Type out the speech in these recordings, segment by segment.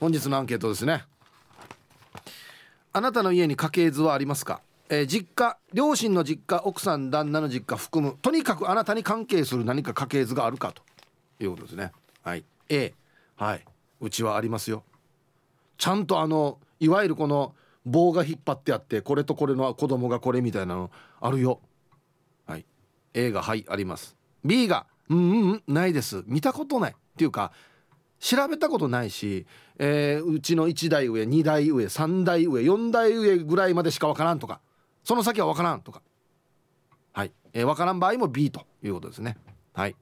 本日のアンケートですね。あなたの家に家系図はありますか、えー、実家両親の実家奥さん旦那の実家含むとにかくあなたに関係する何か家系図があるかと。いうことですね。はい。A はい。うちはありますよ。ちゃんとあのいわゆるこの棒が引っ張ってあってこれとこれの子供がこれみたいなのあるよ。はい。A がはいあります。B がうんうんないです。見たことない。っていうか調べたことないし、えー、うちの1代上2代上3代上4代上ぐらいまでしか分からんとかその先は分からんとか。はい、えー、分からん場合も B ということですね。はい。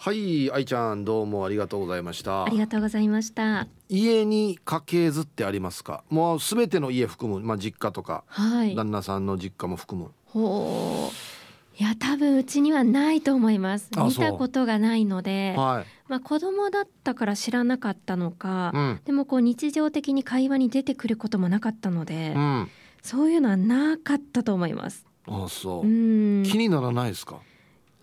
はい愛ちゃんどうもありがとうございました。ありがとうございました。家に家系図ってありますか？もうすべての家含む。まあ実家とか、はい、旦那さんの実家も含む。ほういや多分うちにはないと思います。見たことがないので、はい、まあ子供だったから知らなかったのか、うん、でもこう日常的に会話に出てくることもなかったので、うん、そういうのはなかったと思います。あそう。うん。気にならないですか？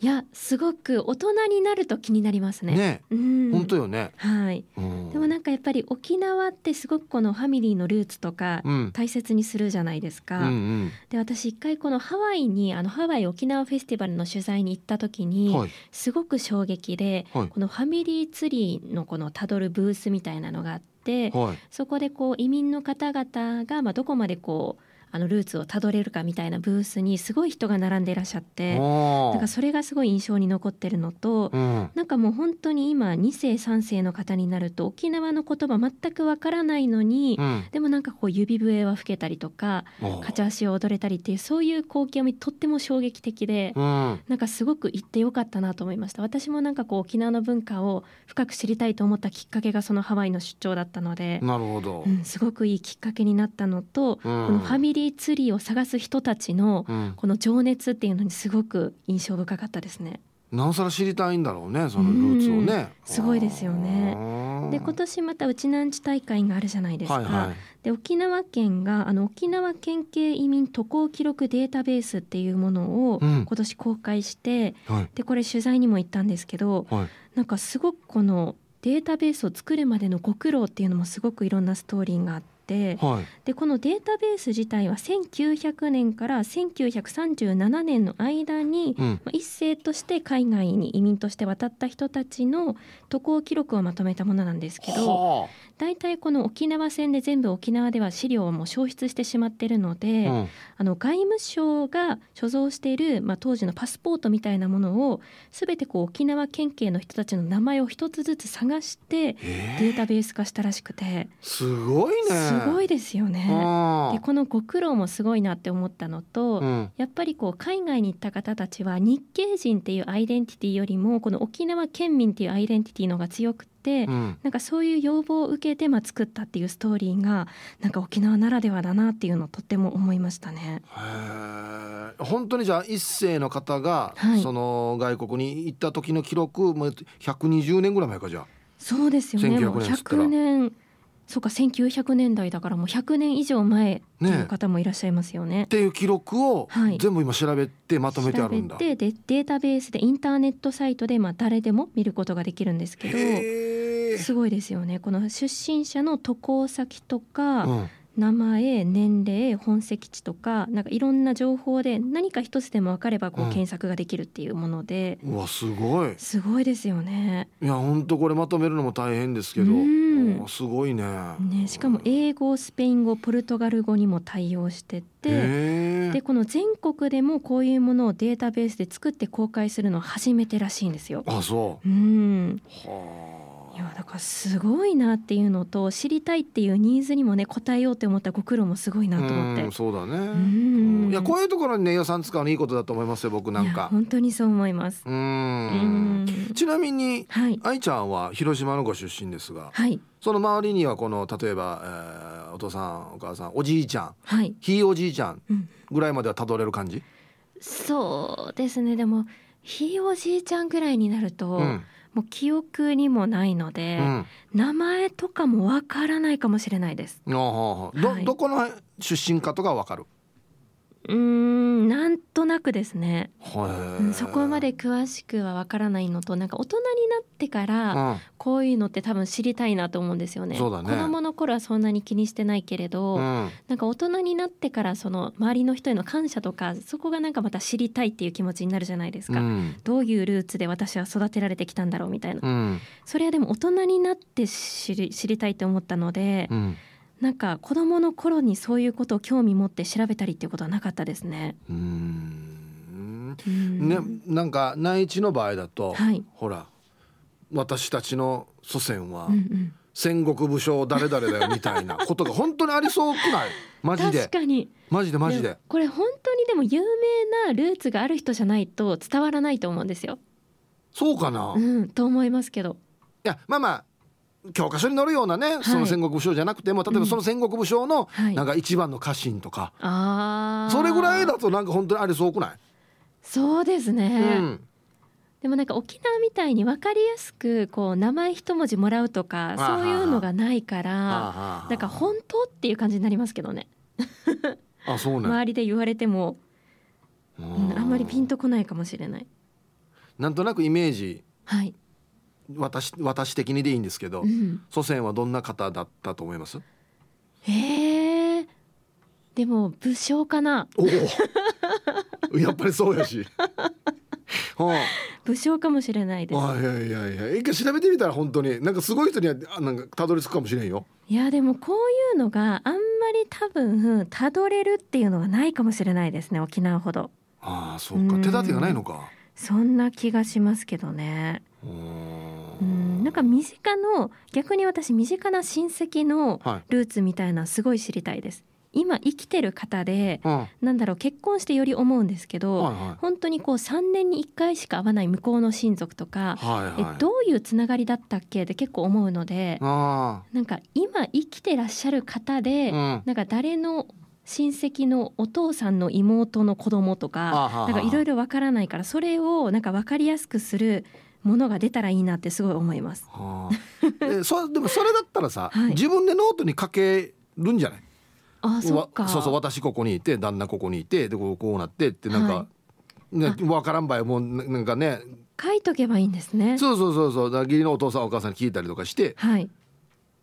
いやすごく大人になると気になりますね。ね、うん、本当よね。はい。でもなんかやっぱり沖縄ってすごくこのファミリーのルーツとか大切にするじゃないですか。うんうん、で私一回このハワイにあのハワイ沖縄フェスティバルの取材に行った時に、はい、すごく衝撃で、はい、このファミリーツリーのこのたどるブースみたいなのがあって、はい、そこでこう移民の方々がまあどこまでこうあのルーツをたどれるかみたいなブースにすごい人が並んでいらっしゃってなんかそれがすごい印象に残ってるのと、うん、なんかもう本当に今2世3世の方になると沖縄の言葉全くわからないのに、うん、でもなんかこう指笛は吹けたりとかカチャ足を踊れたりっていうそういう光景を見とっても衝撃的で、うん、なんかすごく行ってよかったなと思いました。私もなんかこう沖縄の文化を深く知りたいと思ったきっかけがそのハワイの出張だったのでなるほど、うん、すごくいいきっかけになったのと、このファミリーーツリーを探す人たちのこの情熱っていうのにすごく印象深かったですね。なおさら知りたいんだろうねそのルーツをね。すごいですよね。で今年またうちなんち大会があるじゃないですか。はいはい、で沖縄県があの沖縄県警移民渡航記録データベースっていうものを今年公開して、うんはい、でこれ取材にも行ったんですけど、はい、なんかすごくこのデータベースを作るまでのご苦労っていうのもすごくいろんなストーリーがあって。、はい、でこのデータベース自体は1900年から1937年の間に、うん、一斉として海外に移民として渡った人たちの渡航記録をまとめたものなんですけど大体この沖縄戦で全部沖縄では資料をもう消失してしまっているので、うん、あの外務省が所蔵している、まあ、当時のパスポートみたいなものを全てこう沖縄県警の人たちの名前を一つずつ探してデータベース化したらしくて。すごいね。すごいですよね。でこのご苦労もすごいなって思ったのと、うん、やっぱりこう海外に行った方たちは日系人っていうアイデンティティよりもこの沖縄県民っていうアイデンティティのが強くて、うん、なんかそういう要望を受けてまあ作ったっていうストーリーがなんか沖縄ならではだなっていうのをとっても思いましたね。本当にじゃあ一世の方が、はい、その外国に行った時の記録もう120年ぐらい前かじゃあ。そうですよね。もう100年そうか1900年代だからもう100年以上前っていう方もいらっしゃいますよね。ねっていう記録を全部今調べてまとめてあるんだ。でデータベースでインターネットサイトでまあ誰でも見ることができるんですけどすごいですよね。この出身者の渡航先とか、うん。名前年齢本籍地とかなんかいろんな情報で何か一つでも分かればこう検索ができるっていうもので、うん、うわすごい。すごいですよね。いや本当これまとめるのも大変ですけど、うん、すごいね。ねしかも英語スペイン語ポルトガル語にも対応しててでこの全国でもこういうものをデータベースで作って公開するのは初めてらしいんですよ。あそう。うん。はあいやだからすごいなっていうのと知りたいっていうニーズにもね応えようって思ったご苦労もすごいなと思って。そうだね。いやこういうところにね予算使うのいいことだと思いますよ僕なんか。本当にそう思います。うんちなみに、はい、愛ちゃんは広島のご出身ですが、はい、その周りにはこの例えば、えー、お父さんお母さんおじいちゃん、はい、ひいおじいちゃんぐらいまではたどれる感じ、うん、そうですね。でもひいおじいちゃんぐらいになると、うんもう記憶にもないので、うん、名前とかもわからないかもしれないです。ど、はい、どこの出身かとかわかる。うんなんとなくですね、うん、そこまで詳しくはわからないのとなんか大人になってからこういうのって多分知りたいなと思うんですよね。うん、ね。子供の頃はそんなに気にしてないけれど、うん、なんか大人になってからその周りの人への感謝とかそこがなんかまた知りたいっていう気持ちになるじゃないですか、うん、どういうルーツで私は育てられてきたんだろうみたいな、それはでも大人になって知り知りたいと思ったので。なんか子供の頃にそういうことを興味持って調べたりっていうことはなかったですね。うん。ねなんか内地の場合だと、はい、ほら私たちの祖先は、戦国武将誰々だよみたいな ことが本当にありそうくない？マジで。確かに。マジでマジで。これ本当にでも有名なルーツがある人じゃないと伝わらないと思うんですよ。そうかな？うんと思いますけど。いやまあまあ教科書に載るようなね、その戦国武将じゃなくても例えばその戦国武将のなんか一番の家臣とか、はい、それぐらいだとなんか本当にありそうくない？そうですね、うん、でもなんか沖縄みたいに分かりやすくこう名前一文字もらうとかそういうのがないからなんか本当っていう感じになりますけどね。あそうね周りで言われても、うん、あんまりピンとこないかもしれない。なんとなくイメージ、はい、私私的にでいいんですけど、うん、祖先はどんな方だったと思います？へえでも武将かな。おやっぱりそうやし。は あ、武将かもしれないです。あいやいやいや。一回調べてみたら本当になんかすごい人にはなんかたどり着くかもしれんよ。いやでもこういうのがあんまり多分たどれるっていうのはないかもしれないですね沖縄ほど。ああそうか。手立てがないのか。そんな気がしますけどねうん。なんか身近の逆に私身近な親戚のルーツみたいなすごい知りたいです、今生きてる方で、うん、なんだろう結婚してより思うんですけど、はいはい、本当にこう3年に1回しか会わない向こうの親族とか、はいはい、えどういうつながりだったっけ？って結構思うのでなんか今生きてらっしゃる方で、うん、なんか誰の親戚のお父さんの妹の子供とかなんかいろいろわからないからそれをなんか分かりやすくするものが出たらいいなってすごい思います。はあ、えそ でもそれだったらさ、はい、自分でノートに書けるんじゃない？あそそうそう私ここにいて旦那ここにいてでこうこうなってってなんか、はい、ね、分からんばいもうなんかね。書いとけばいいんですね。そうそうそうそう。だ義理のお父さんお母さんに聞いたりとかして、はい、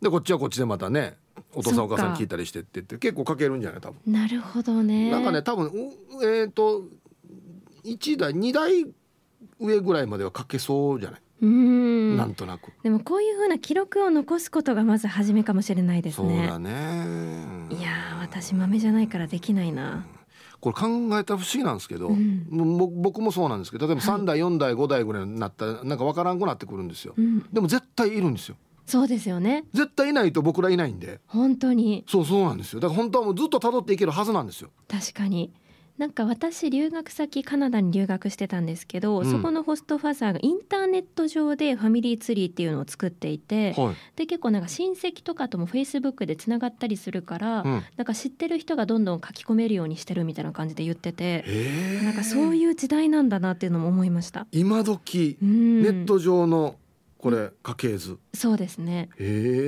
でこっちはこっちでまたねお父さんお母さんに聞いたりしてって言って結構書けるんじゃない？多分。なるほどね。なんかね多分えっ、ー、と1台2台上ぐらいまでは書けそうじゃない？うん。なんとなく。でもこういうふうな記録を残すことがまず初めかもしれないですね。そうだね。いや私豆じゃないからできないな、これ考えたら不思議なんですけど、うん、僕もそうなんですけど例えば3代、はい、4代5代ぐらいになったらなんか分からんくなってくるんですよ、うん、でも絶対いるんですよ。そうですよね。絶対いないと僕らいないんで。本当に。そうそうなんですよ。だから本当はもうずっと辿っていけるはずなんですよ。確かになんか私留学先カナダに留学してたんですけど、うん、そこのホストファザーがインターネット上でファミリーツリーっていうのを作っていて、はい、で結構なんか親戚とかともフェイスブックでつながったりするから、うん、なんか知ってる人がどんどん書き込めるようにしてるみたいな感じで言っててなんかそういう時代なんだなっていうのも思いました。今時、うん、ネット上のこれ家系図。そうですね。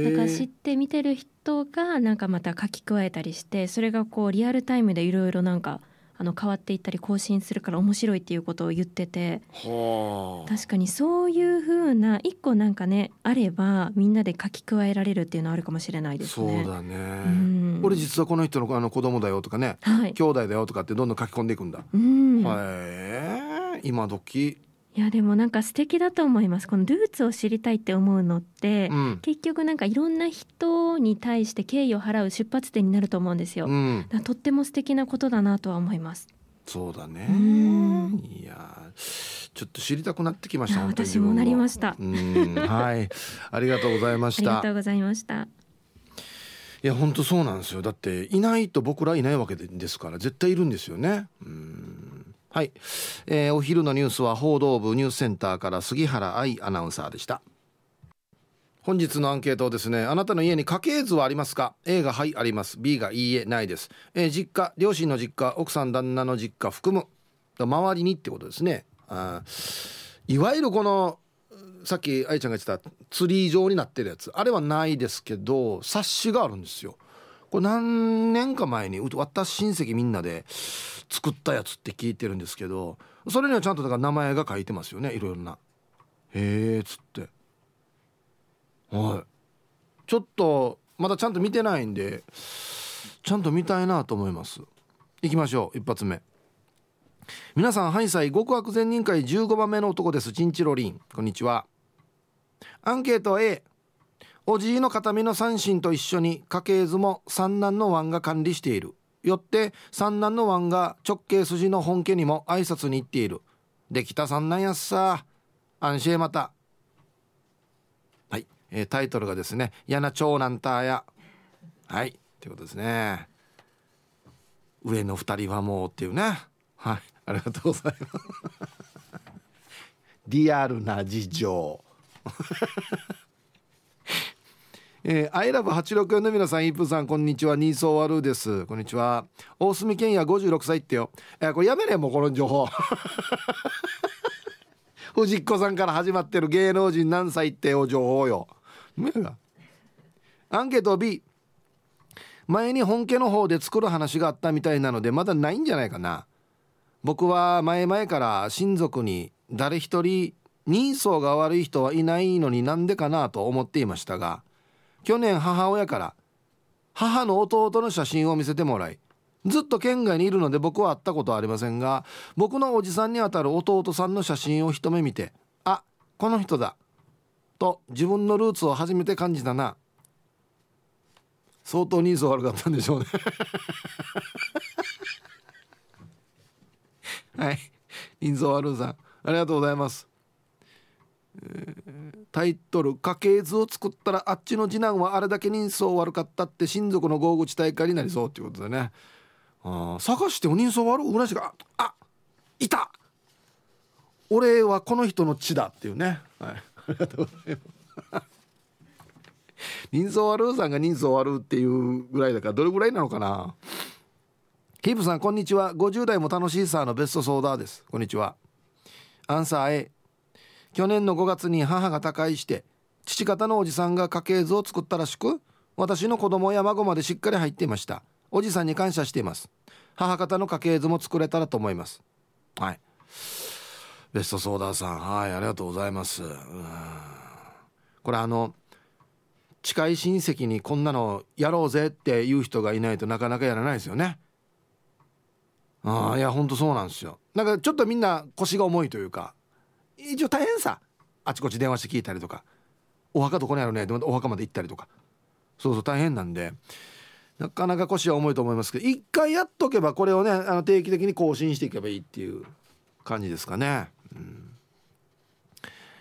だから知って見てる人がなんかまた書き加えたりしてそれがこうリアルタイムでいろいろなんかあの変わっていったり更新するから面白いっていうことを言ってて。確かにそういうふうな一個なんかねあればみんなで書き加えられるっていうのはあるかもしれないですね。そうだね、うん、俺実はこの人のあの子供だよとかね、はい、兄弟だよとかってどんどん書き込んでいくんだ。うん、はい今時いやでもなんか素敵だと思います。このルーツを知りたいって思うのって、うん、結局なんかいろんな人に対して敬意を払う出発点になると思うんですよ、うん、とっても素敵なことだなとは思います。そうだね。いやちょっと知りたくなってきました私もなりました。はい。ありがとうございました。ありがとうございました。いや本当そうなんですよ。だっていないと僕らいないわけですから絶対いるんですよね。うんはい、えー、お昼のニュースは報道部ニュースセンターから杉原愛アナウンサーでした。本日のアンケートですねあなたの家に家系図はありますか？A がはいあります。B がいいえないです、え、実家両親の実家奥さん旦那の実家含む周りにってことですね。あいわゆるこのさっき愛ちゃんが言ってたツリー状になってるやつ。あれはないですけど冊子があるんですよ。これ何年か前に私親戚みんなで作ったやつって聞いてるんですけどそれにはちゃんとだから名前が書いてますよねいろいろな。へえっつって。はい。ちょっとまだちゃんと見てないんでちゃんと見たいなと思います。いきましょう一発目。皆さんハイサイ極悪善人会15番目の男ですチンチロリン。こんにちは。アンケート A おじいの形見の三振と一緒に家系図も三男の湾が管理している。よって三男の湾が直系筋の本家にも挨拶に行っている。できた三男やっさ。安心また。はい、えー、タイトルがですね「やな長男たや」はい。ということですね。上の二人はもうっていうね。はい。ありがとうございます。リアルな事情。えー、アイラブ864の皆さん、イープさん、こんにちは。ニーソーワルーです。こんにちは。大隅健也56歳ってよ。えー、これやめねもうこの情報。藤子さんから始まってる芸能人何歳ってお情報よ。アンケート B。前に本家の方で作る話があったみたいなので、まだないんじゃないかな。僕は前々から親族に誰一人人相が悪い人はいないのになんでかなと思っていましたが去年母親から母の弟の写真を見せてもらいずっと県外にいるので僕は会ったことはありませんが僕のおじさんにあたる弟さんの写真を一目見てあこの人だと自分のルーツを初めて感じたな。相当人相悪かったんでしょうね。はい。人相悪さんありがとうございます。タイトル「家系図を作ったらあっちの次男はあれだけ人相悪かったって親族の豪口大会になりそう」っていうことでね。あ探しても人相悪うらしがあいた。俺はこの人の血だっていうね。はい。ありがとうございます。人相悪さんが人相悪っていうぐらいだからどれぐらいなのかな。ヒープさんこんにちは。50代も楽しいさのベストソーダです。こんにちは。アンサー A 去年の5月に母が他界して父方のおじさんが家系図を作ったらしく私の子供や孫までしっかり入っていました。おじさんに感謝しています。母方の家系図も作れたらと思います。はい。ベストソーダーさん。はいありがとうございます。これあの近い親戚にこんなのやろうぜっていう人がいないとなかなかやらないですよね。ああいやほんとそうなんですよ。なんかちょっとみんな腰が重いというか。一応大変さ。あちこち電話して聞いたりとか。お墓どこにあるね。でお墓まで行ったりとか。そうそう大変なんで。なかなか腰は重いと思いますけど一回やっとけばこれをねあの定期的に更新していけばいいっていう感じですかね、うん、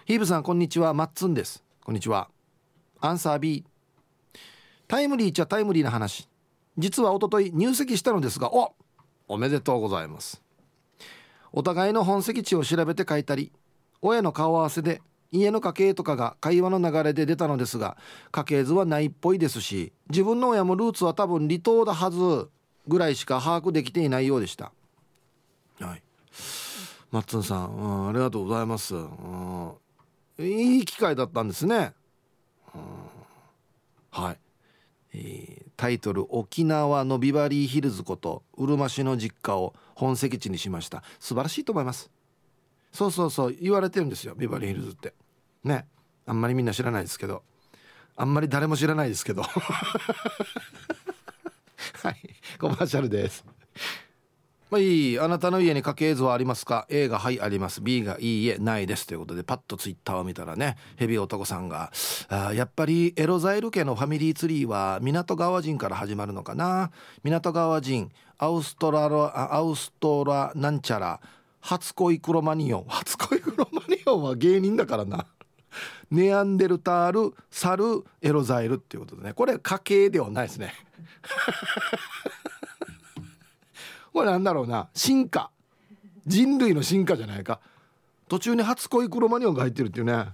ヒーブさんこんにちは。マッツンです。こんにちは。アンサー B タイムリーっちゃタイムリーな話。実は一昨日入籍したのですがおおめでとうございます。お互いの本籍地を調べて書いたり。親の顔合わせで家の家系とかが会話の流れで出たのですが家系図はないっぽいですし自分の親もルーツは多分離島だはずぐらいしか把握できていないようでした。はい。マッツンさん、うん、ありがとうございます、うん、いい機会だったんですね、うん、はい、えー、タイトル「沖縄のビバリーヒルズことうるま市の実家を本籍地にしました。素晴らしいと思います。そうそうそう言われてるんですよビバリーヒルズって。ね。あんまりみんな知らないですけど。あんまり誰も知らないですけど。はい。コマーシャルです。まあいいあなたの家に家系図はありますか？A がはいあります。B がいいえないです。ということでパッとツイッターを見たらねヘビ男さんがあやっぱりエロザイル家のファミリーツリーは港川人から始まるのかな？港川人アウストラロアウストラなんちゃら初恋クロマニオン。初恋クロマニオンは芸人だからな。ネアンデルタールサルエロザイルっていうことでね。これ家系ではないですね。これなんだろうな。進化。人類の進化じゃないか。途中に初恋クロマニオンが入ってるっていうね。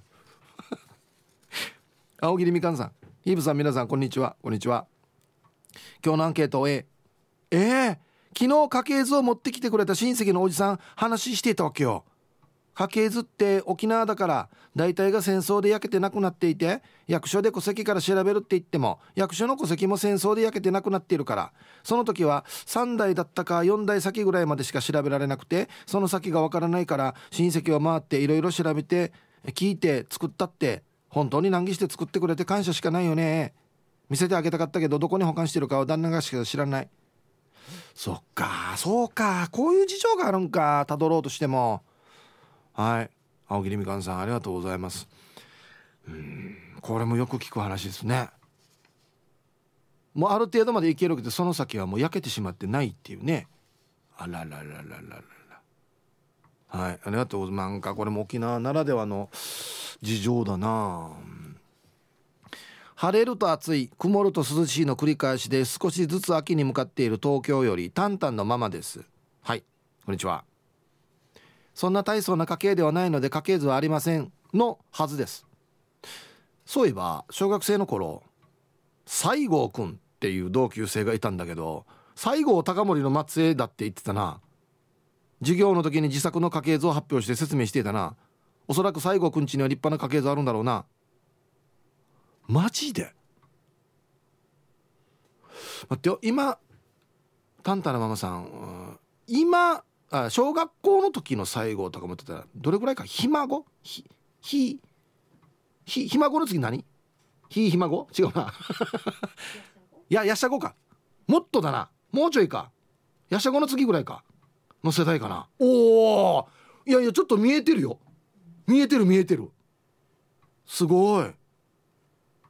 青桐みかんさん。ヒーブさん皆さんこんにちは。こんにちは。今日のアンケート A ええー昨日家系図を持ってきてくれた親戚のおじさん話していたわけよ。家系図って沖縄だから大体が戦争で焼けてなくなっていて役所で戸籍から調べるって言っても役所の戸籍も戦争で焼けてなくなっているから。その時は3代だったか4代先ぐらいまでしか調べられなくてその先がわからないから親戚を回っていろいろ調べて聞いて作ったって本当に難儀して作ってくれて感謝しかないよね。見せてあげたかったけどどこに保管してるかは旦那がしか知らない。そっかそうかこういう事情があるんかたどろうとしても。はい青桐みかんさんありがとうございます。うんこれもよく聞く話ですね。もうある程度までいけるけどその先はもう焼けてしまってないっていうね。あららららららら。はいありがとうございます。なんかこれも沖縄ならではの事情だな晴れると暑い曇ると涼しいの繰り返しで少しずつ秋に向かっている東京よりタンタンのままです。はいこんにちは。そんな大層な家系ではないので家系図はありません。のはずです。そういえば小学生の頃西郷くんっていう同級生がいたんだけど西郷隆盛の末裔だって言ってたな。授業の時に自作の家系図を発表して説明していたな。おそらく西郷くんちには立派な家系図あるんだろうな。マジで？待ってよ。今タンタラママさん今あ小学校の時の西郷とかもってたらどれぐらいか？ひ孫？ひひひひ孫の次何？ひひ孫？違うな。い ややしゃごか。もっとだな。もうちょいか。やしゃごの次ぐらいか。の世代かな。おおいやいやちょっと見えてるよ。見えてる見えてる。すごい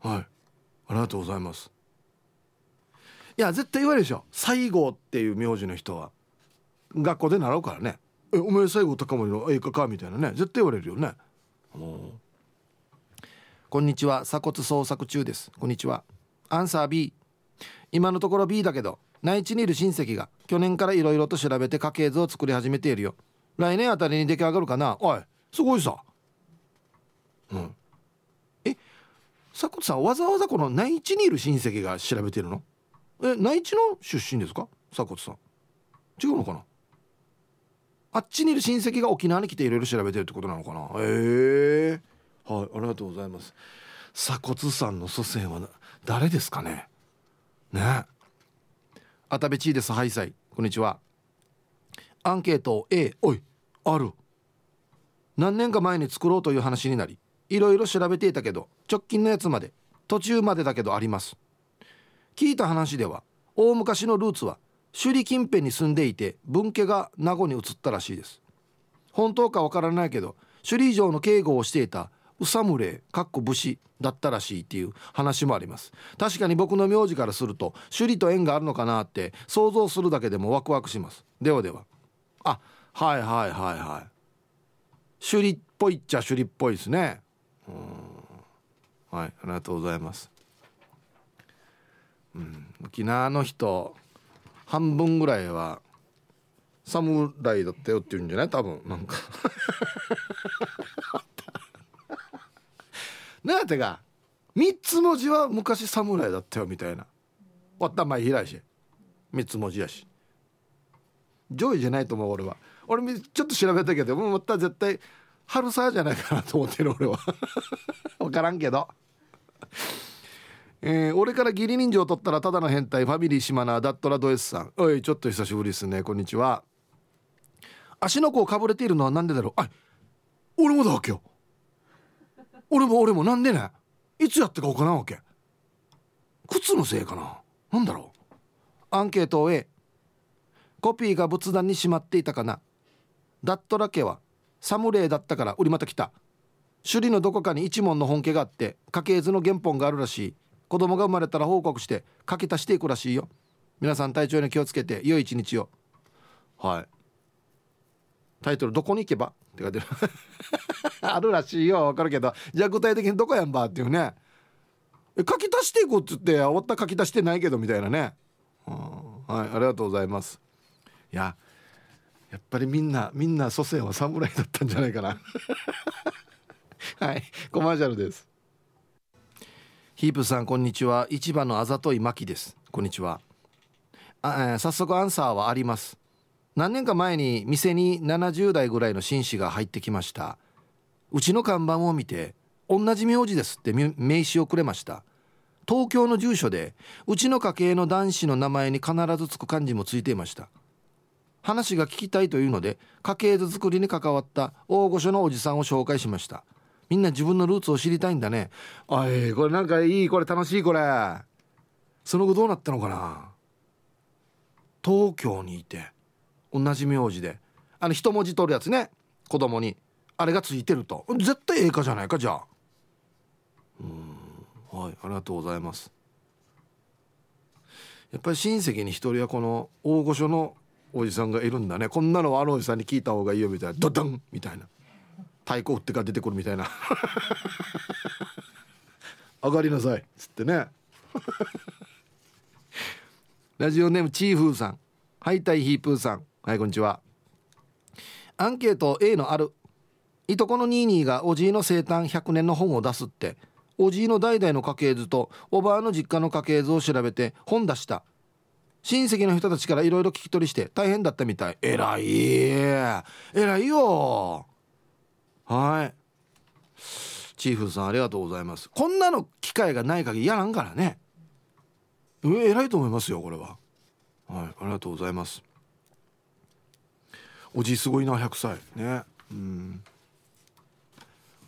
はい。ありがとうございます。いや絶対言われるでしょ。西郷っていう名字の人は。学校で習うからね「えお前西郷隆盛の映画か?」みたいなね。絶対言われるよね。こんにちは。鎖骨捜索中です。こんにちは。アンサー B 今のところ B だけど内地にいる親戚が去年からいろいろと調べて家系図を作り始めているよ。来年あたりに出来上がるかな。おいすごいさ。うん。え鎖骨さんわざわざこの内地にいる親戚が調べてるの？え内地の出身ですか？鎖骨さん。違うのかな？あっちにいる親戚が沖縄に来ていろいろ調べてるってことなのかな？へえ。はいありがとうございます。鎖骨さんの祖先は誰ですかね？ね。あたべちいです。ハイサイこんにちは。アンケート A おいある。何年か前に作ろうという話になりいろいろ調べていたけど直近のやつまで途中までだけどあります。聞いた話では大昔のルーツは首里近辺に住んでいて分家が名護に移ったらしいです。本当かわからないけど首里城の警護をしていた宇佐村かっこ武士だったらしいっていう話もあります。確かに僕の名字からすると首里と縁があるのかなって想像するだけでもワクワクします。ではでは。あはいはいはいはい。首里っぽいっちゃ首里っぽいですね。はいありがとうございます。うん。沖縄の人半分ぐらいは侍だったよって言うんじゃない？多分なんか。なんてか三つ文字は昔侍だったよみたいな。おったまいひらいし三つ文字やし。上位じゃないと思う俺は。俺ちょっと調べたけどもうまた絶対春さじゃないかなと思ってる俺は。分からんけど。えー、俺から義理人情を取ったらただの変態ファミリー島名ダットラドエスさん。おいちょっと久しぶりですね。こんにちは。足の甲をかぶれているのは何でだろう？あ俺もだわけよ。俺も俺も。なんでね？いつやってか分からんわけ。靴のせいかな？なんだろう？アンケートを A コピーが仏壇にしまっていたかな？ダットラ家は侍だったから売りまた来た。首里のどこかに一門の本家があって家系図の原本があるらしい。子供が生まれたら報告して書き足していくらしいよ。皆さん体調に気をつけて良い一日を。はい。タイトル「どこに行けば?」って書いてる。あるらしいよ。わかるけど。じゃあ具体的にどこやんばっていうね。書き足していこうっつって終わった書き足してないけどみたいなね。はい。ありがとうございます。いややっぱりみんなみんな祖先は侍だったんじゃないかな。はいコマーシャルです。ヒープさんこんにちは。市場のあざといまきです。こんにちは。あ、えー、早速アンサーはあります。何年か前に店に70代ぐらいの紳士が入ってきました。うちの看板を見て同じ名字ですって名刺をくれました。東京の住所でうちの家系の男子の名前に必ずつく漢字もついていました。話が聞きたいというので家系図作りに関わった大御所のおじさんを紹介しました。みんな自分のルーツを知りたいんだねあいこれなんかいいこれ楽しいこれその後どうなったのかな。東京にいて同じ名字であの一文字取るやつね。子供に。あれがついてると。絶対ええかじゃないかじゃあ。うんはいありがとうございます。やっぱり親戚に一人はこの大御所のおじさんがいるんだね。こんなのはあのおじさんに聞いた方がいいよみたいな。ドドン!みたいな。太鼓打ってから出てくるみたいな。上がりなさい。っつってね。ラジオネームチーフーさん。ハイタイヒープーさん。はいこんにちは。アンケート A のある。いとこのニーニーがおじいの生誕100年の本を出すって。おじいの代々の家系図とおばあの実家の家系図を調べて本出した。親戚の人たちからいろいろ聞き取りして大変だったみたい。えらい。えらいよ。はい。チーフさんありがとうございます。こんなの機会がない限りやらんからね。えらいと思いますよこれは。はいありがとうございます。おじすごいな100歳。ね。うん。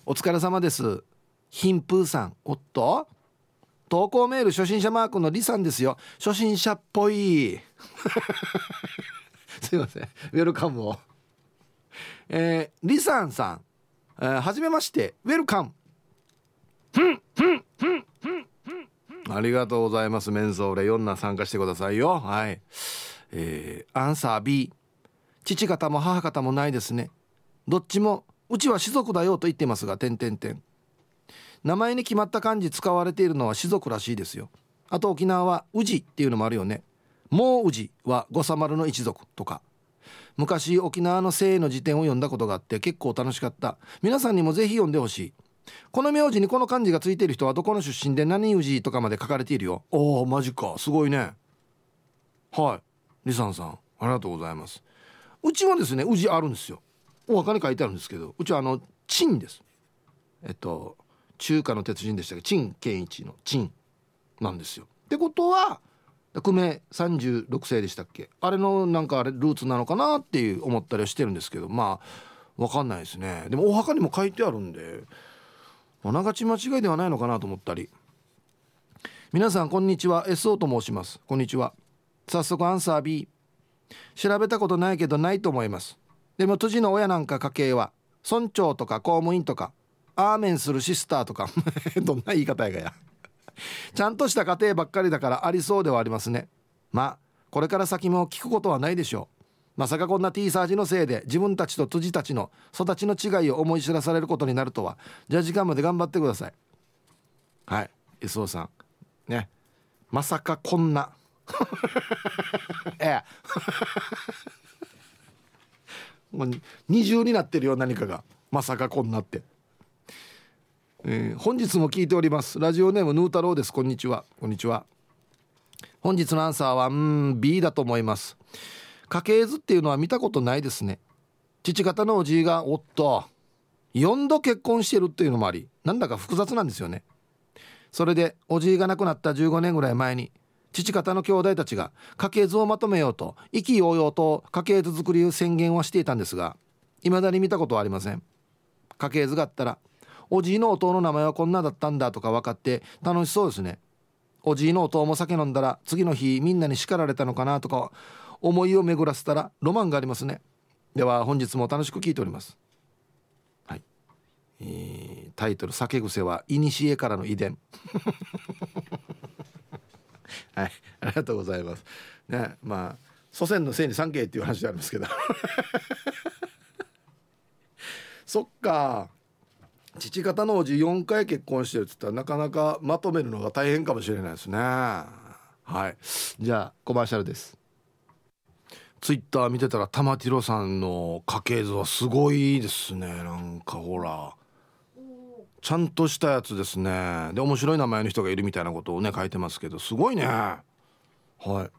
お疲れ様です。貧風さんおっと？投稿メール初心者マークのりさんですよ。初心者っぽい。すいません。ウェルカムを。えー、りさんさん、えー、はじめまして。ウェルカム。ありがとうございます。メンソーレ4な参加してくださいよ。はい。えー、アンサー B 父方も母方もないですね。どっちもうちは士族だよと言ってますが点点点名前に決まった漢字使われているのは士族らしいですよ。あと沖縄は宇治っていうのもあるよね。もう宇治は五三丸の一族とか。昔沖縄の姓の辞典を読んだことがあって結構楽しかった。皆さんにもぜひ読んでほしい。この名字にこの漢字がついている人はどこの出身で何宇治とかまで書かれているよ。おおマジか。すごいね。はい。リサンさんありがとうございます。うちはですね宇治あるんですよ。お墓に書いてあるんですけどうちはあの陳です。えっと中華の鉄人でしたけ？ど陳健一の陳なんですよ。ってことは久米36世でしたっけ？あれのなんかあれルーツなのかなっていう思ったりはしてるんですけどまあ分かんないですね。でもお墓にも書いてあるんであながち間違いではないのかなと思ったり。皆さんこんにちは。SO と申します。こんにちは。早速アンサー B 調べたことないけどないと思います。でも辻の親なんか家系は村長とか公務員とかアーメンするシスターとか どんな言い方やがや。ちゃんとした家庭ばっかりだからありそうではありますね。まあこれから先も聞くことはないでしょう。まさかこんな T サージのせいで自分たちと辻たちの育ちの違いを思い知らされることになるとは。じゃあ時間まで頑張ってください。はい SO さん。ね。まさかこんな。ええ。もう二重になってるよ何かが。まさかこんなって、えー、本日も聞いております。ラジオネームヌー太郎です。こんにちは。こんにちは。本日のアンサーはうん B だと思います。家系図っていうのは見たことないですね。父方のおじいがおっと4度結婚してるっていうのもありなんだか複雑なんですよね。それでおじいが亡くなった15年ぐらい前に父方の兄弟たちが家系図をまとめようと意気揚々と家系図作りを宣言はしていたんですが未だに見たことはありません。家系図があったらおじいの弟の名前はこんなだったんだとか分かって楽しそうですね。おじいの弟も酒飲んだら次の日みんなに叱られたのかなとか思いを巡らせたらロマンがありますね。では本日も楽しく聞いております。はい、えー、タイトル「酒癖は古からの遺伝」はい。ありがとうございます。ねまあ祖先のせいに三景っていう話でありますけど。そっか父方のおじ4回結婚してるっつったらなかなかまとめるのが大変かもしれないですね。はい。じゃあコマーシャルです。ツイッター見てたら玉ティロさんの家系図はすごいですね。なんかほら。ちゃんとしたやつですね。で面白い名前の人がいるみたいなことをね書いてますけど。すごいね。はい。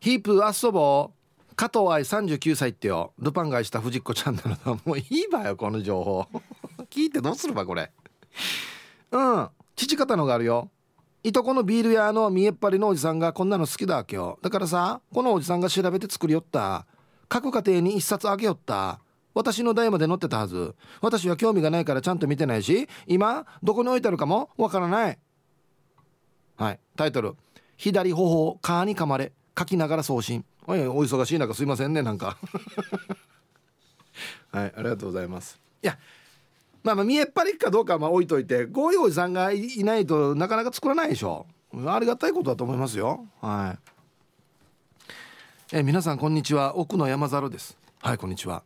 ヒープ遊ぼ加藤愛39歳ってよ。ルパンがした藤子ちゃんなのもういいわよこの情報。聞いてどうするばこれ。うん。父方のがあるよ。いとこのビール屋の見えっ張りのおじさんがこんなの好きだわけよ。だからさこのおじさんが調べて作りよった。各家庭に一冊あげよった。私の代まで載ってたはず。私は興味がないからちゃんと見てないし今どこに置いてあるかもわからない。はい。タイトル「左頬を蚊に噛まれ書きながら送信」お忙しい中すいませんねなんか。はいありがとうございます。いやまあまあ見えっ張りかどうかはまあ置いといてこういおじさんがいないとなかなか作らないでしょ。ありがたいことだと思いますよ。はい。え皆さんこんにちは。奥の山猿です。はいこんにちは。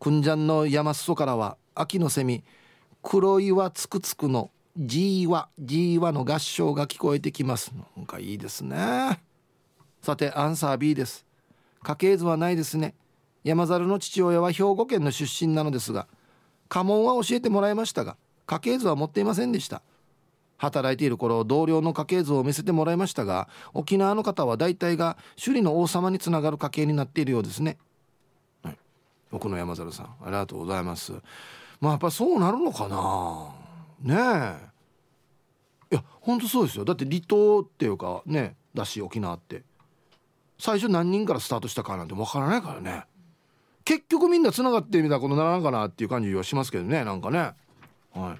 くんじゃんの山裾からは秋のセミ黒岩つくつくのじーわじーわの合唱が聞こえてきます。なんかいいですね。さてアンサー B です。家系図はないですね。山猿の父親は兵庫県の出身なのですが家紋は教えてもらいましたが家系図は持っていませんでした。働いている頃同僚の家系図を見せてもらいましたが沖縄の方は大体が首里の王様につながる家系になっているようですね、はい、奥野山猿さんありがとうございます。まあやっぱそうなるのかな。ねえ。いや本当そうですよ。だって離島っていうかねだし沖縄って。最初何人からスタートしたかなんてわからないからね。結局みんなつながってみたいなことならんかなっていう感じはしますけどねなんかね。はい。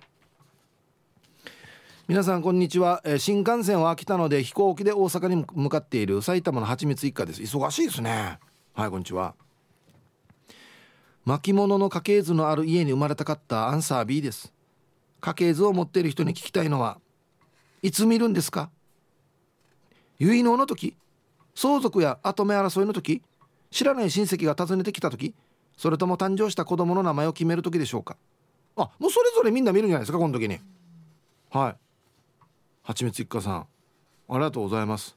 皆さんこんにちは、えー、新幹線は来たので飛行機で大阪に向かっている埼玉のはちみつ一家です。忙しいですね。はいこんにちは。巻物の家系図のある家に生まれたかったアンサー B です。家系図を持っている人に聞きたいのはいつ見るんですか？結納の時。相続や跡目争いの時知らない親戚が訪ねてきた時それとも誕生した子供の名前を決める時でしょうか。あもうそれぞれみんな見るんじゃないですかこの時に。はい。はちみつ一家さんありがとうございます。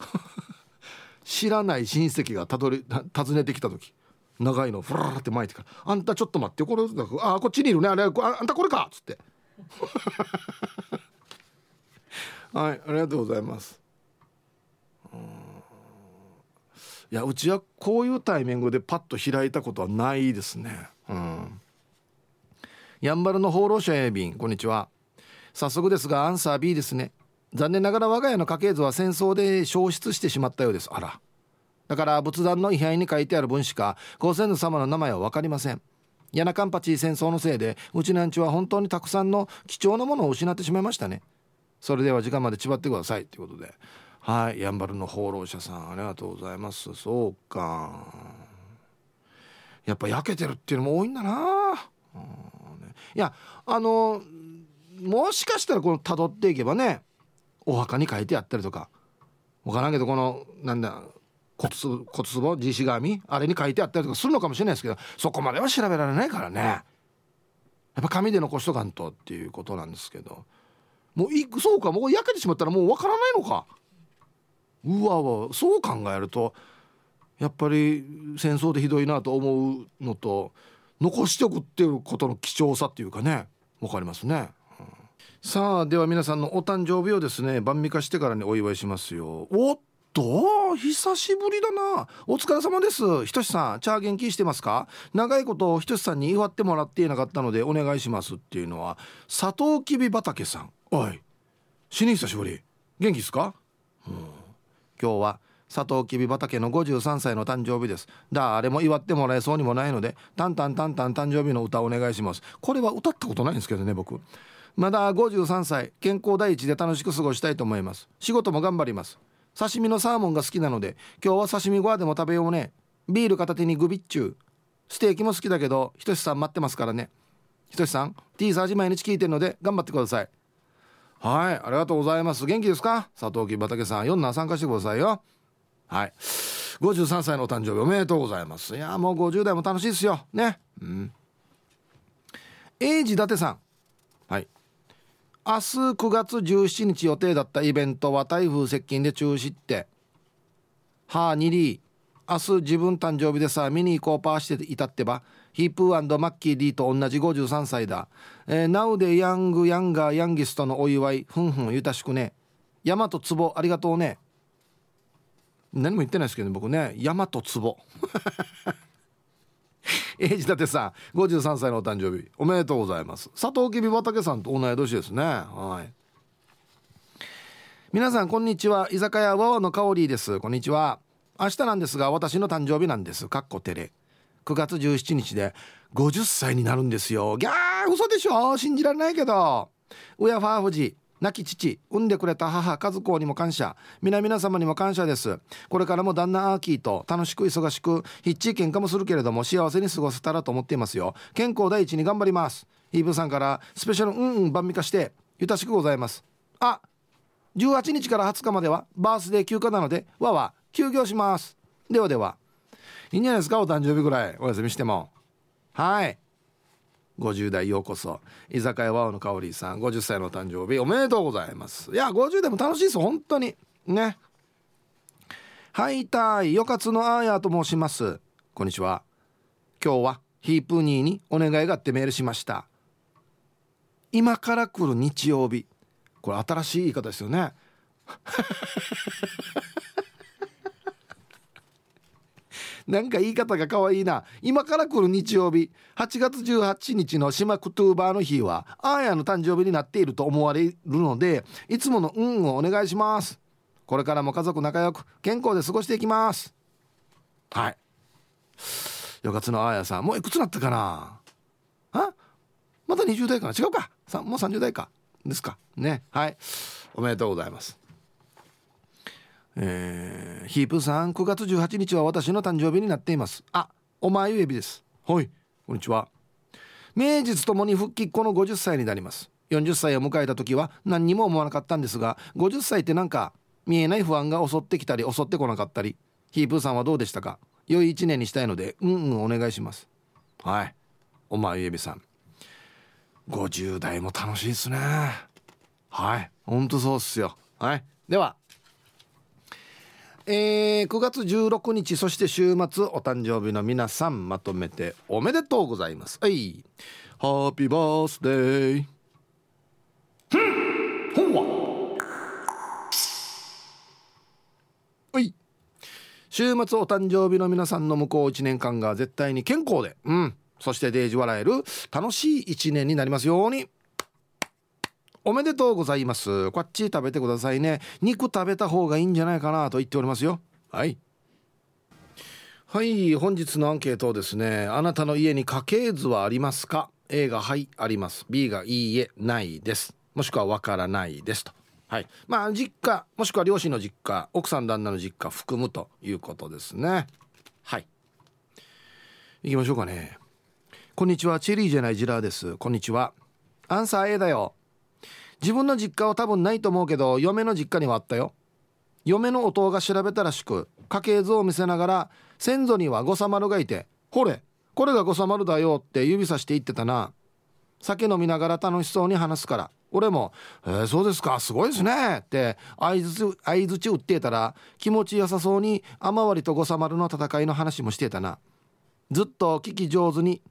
知らない親戚がたどり訪ねてきた時長いのふらーって巻いてから「あんたちょっと待ってこれあこっちにいるね。あれああんたこれか」っつって。はいありがとうございます。いやうちはこういうタイミングでパッと開いたことはないですね。うん。やんばるの放浪者エビンこんにちは。早速ですがアンサー B ですね。残念ながら我が家の家系図は戦争で消失してしまったようです。あら。だから仏壇の位牌に書いてある分しかご先祖様の名前は分かりません。ヤナカンパチ戦争のせいでうちなんちは本当にたくさんの貴重なものを失ってしまいましたね。それでは時間まで縛ってください。ということで。はいやんばるの放浪者さんありがとうございます。そうか。やっぱ焼けてるっていうのも多いんだな、うん、いやあのもしかしたらこの辿っていけばねお墓に書いてあったりとか分からんけどこのなんだ骨骨壺地石紙あれに書いてあったりとかするのかもしれないですけどそこまでは調べられないからね。やっぱ紙で残しとかんとっていうことなんですけどもういそうかもう焼けてしまったらもう分からないのか。うわわそう考えるとやっぱり戦争でひどいなと思うのと残しておくっていうことの貴重さっていうかね分かりますね、うん、さあでは皆さんのお誕生日をですね晩味化してからにお祝いしますよ。おっと久しぶりだな。お疲れ様です。ひとしさんチャー元気してますか？長いことひとしさんに祝ってもらっていなかったのでお願いしますっていうのはサトウキビ畑さん。おい死に久しぶり。元気ですか、うん。今日はサトウキビ畑の53歳の誕生日です。誰も祝ってもらえそうにもないのでタンタンタンタン誕生日の歌をお願いします。これは歌ったことないんですけどね僕。まだ53歳健康第一で楽しく過ごしたいと思います。仕事も頑張ります。刺身のサーモンが好きなので今日は刺身ご飯でも食べようね。ビール片手にグビッチュー。ステーキも好きだけどひとしさん待ってますからね。ひとしさん T サージ毎日聞いてるので頑張ってください。はいありがとうございます。元気ですか？佐藤木畑さん4男参加してくださいよ。はい。53歳のお誕生日おめでとうございます。いやもう50代も楽しいですよ。ね。うん。英治伊達さん。はい。明日9月17日予定だったイベントは台風接近で中止って。はあニリー。明日自分誕生日でさ見に行こうパーしていたってばヒープーマッキー D と同じ53歳だ。えー、ナウでヤングヤンガーヤンギストのお祝い、ふんふんゆたしくね。ヤマトツボありがとうね。何も言ってないですけど、ね、僕ね。大和壺エイジ立さん53歳のお誕生日おめでとうございます。佐藤きび畑さんと同い年ですね。はい。皆さんこんにちは。居酒屋わわの香りです。こんにちは。明日なんですが私の誕生日なんです。かっこてれ。9月17日で50歳になるんですよ。ギャー嘘でしょ？信じられないけど。親ファーフジ亡き父産んでくれた母和子にも感謝。皆々様にも感謝です。これからも旦那アーキーと楽しく忙しくヒッチー喧嘩もするけれども幸せに過ごせたらと思っていますよ。健康第一に頑張ります。イーブさんからスペシャルうんうん晩味化してゆたしくございます。あ18日から20日まではバースデー休暇なのでわわ。休業します。ではでは。いいんじゃないですか？お誕生日ぐらい。お休みしても。はい。50代ようこそ居酒屋ワオの香りさん。50歳の誕生日。おめでとうございます。いや50代も楽しいです本当に。ね。はいたいよかつのあーやと申します。こんにちは。今日はヒープニーにお願いがあってメールしました。今から来る日曜日。これ新しい言い方ですよね。なんか言い方が可愛いな。今から来る日曜日8月18日の島クトゥーバーの日はアーヤの誕生日になっていると思われるのでいつもの運をお願いします。これからも家族仲良く健康で過ごしていきます。はい。よかつのあーやさんもういくつなったかな？あ？また20代かな？違うか。さもう30代か。ですか。ね。はい。おめでとうございます。えー、ヒープさん9月18日は私の誕生日になっています。あお前ゆえびです。はい。こんにちは。名実ともに復帰っ子の50歳になります。40歳を迎えた時は何にも思わなかったんですが50歳ってなんか見えない不安が襲ってきたり襲ってこなかったり。ヒープーさんはどうでしたか？良い一年にしたいのでうんうんお願いします。はい。お前ゆえびさん。50代も楽しいですね。はい。ほんとそうっすよ。はい。ではえー、9月16日そして週末お誕生日の皆さんまとめておめでとうございます。はい。ハッピーバースデーほんわはい。週末お誕生日の皆さんの向こう1年間が絶対に健康でうん。そしてデージ笑える楽しい1年になりますようにおめでとうございます。こっち食べてくださいね。肉食べた方がいいんじゃないかなと言っておりますよ。はい。はい本日のアンケートですね。あなたの家に家系図はありますか？A がはいあります。B がいいえないです。もしくはわからないですと。はい。まあ実家もしくは両親の実家奥さん旦那の実家含むということですね。はい。行きましょうかね。こんにちは。チェリーじゃないジラーです。こんにちは。アンサー A だよ。自分の実家は多分ないと思うけど嫁の実家にはあったよ。嫁の弟が調べたらしく家系図を見せながら先祖には五様丸がいて「ほれこれが五様丸だよ」って指さして言ってたな。酒飲みながら楽しそうに話すから。俺も「えー、そうですかすごいですね」って相づち打ってたら気持ちよさそうに雨割と五様丸の戦いの話もしてたな。ずっと聞き上手に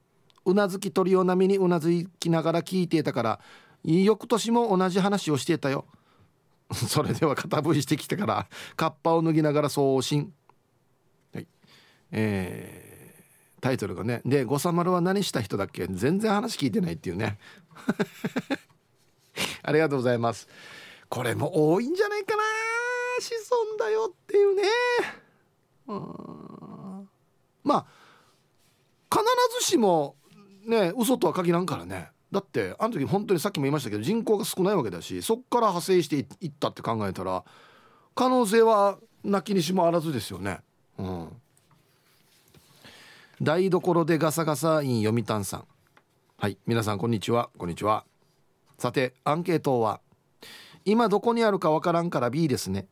うなずき鳥を波にうなずきながら聞いていたから翌年も同じ話をしてたよ。それでは肩振りしてきてからカッパを脱ぎながら送信。はい。えー、タイトルがね。で五三丸は何した人だっけ？全然話聞いてないっていうね。ありがとうございます。これも多いんじゃないかな。子孫だよっていうね。うん。まあ必ずしもね嘘とは限らんからね。だってあの時本当にさっきも言いましたけど人口が少ないわけだしそっから派生していったって考えたら可能性はなきにしもあらずですよね。うん、台所でガサガサイン読谷さん。はい皆さんこんにちは。こんにちは。さてアンケートは今どこにあるかわからんから B ですね。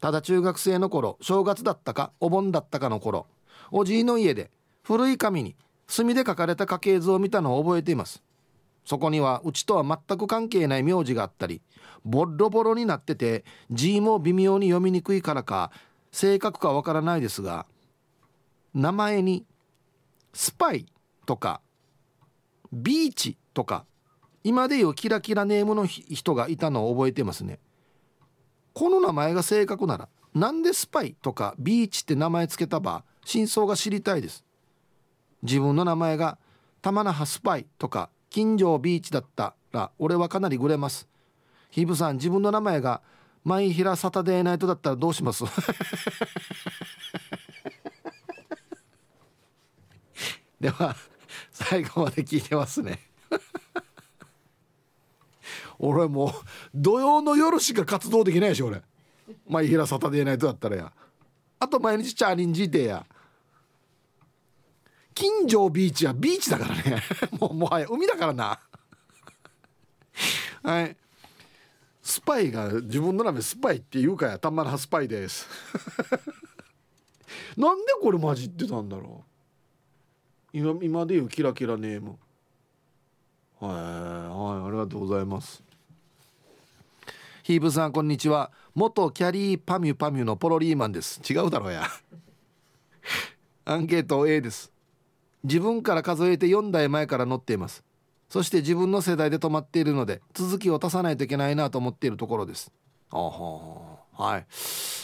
ただ中学生の頃正月だったかお盆だったかの頃おじいの家で古い紙に墨で書かれた家系図を見たのを覚えています。そこにはうちとは全く関係ない名字があったりボロボロになってて字も微妙に読みにくいからか正確かわからないですが名前にスパイとかビーチとか今でいうキラキラネームの人がいたのを覚えてますね。この名前が正確ならなでスパイとかビーチって名前つけたば真相が知りたいです。自分の名前が玉那覇スパイとか金城ビーチだったら俺はかなりグレます。ヒブさん自分の名前がマイヒラサタデーナイトだったらどうします？では最後まで聞いてますね。俺もう土曜の夜しか活動できないでしょ俺。マイヒラサタデーナイトだったらや。あと毎日チャーリンジーてや。金城ビーチはビーチだからね。もうもはや海だからな。はい。スパイが自分の名前スパイって言うかやたまらスパイです。なんでこれ混じってたんだろう。今今で言うキラキラネーム。はいはいありがとうございます。ヒーブさんこんにちは。元キャリーパミュパミュのポロリーマンです。違うだろうや。アンケート A です。自分から数えて4代前から乗っています。そして自分の世代で止まっているので続きを足さないといけないなと思っているところです。あははい。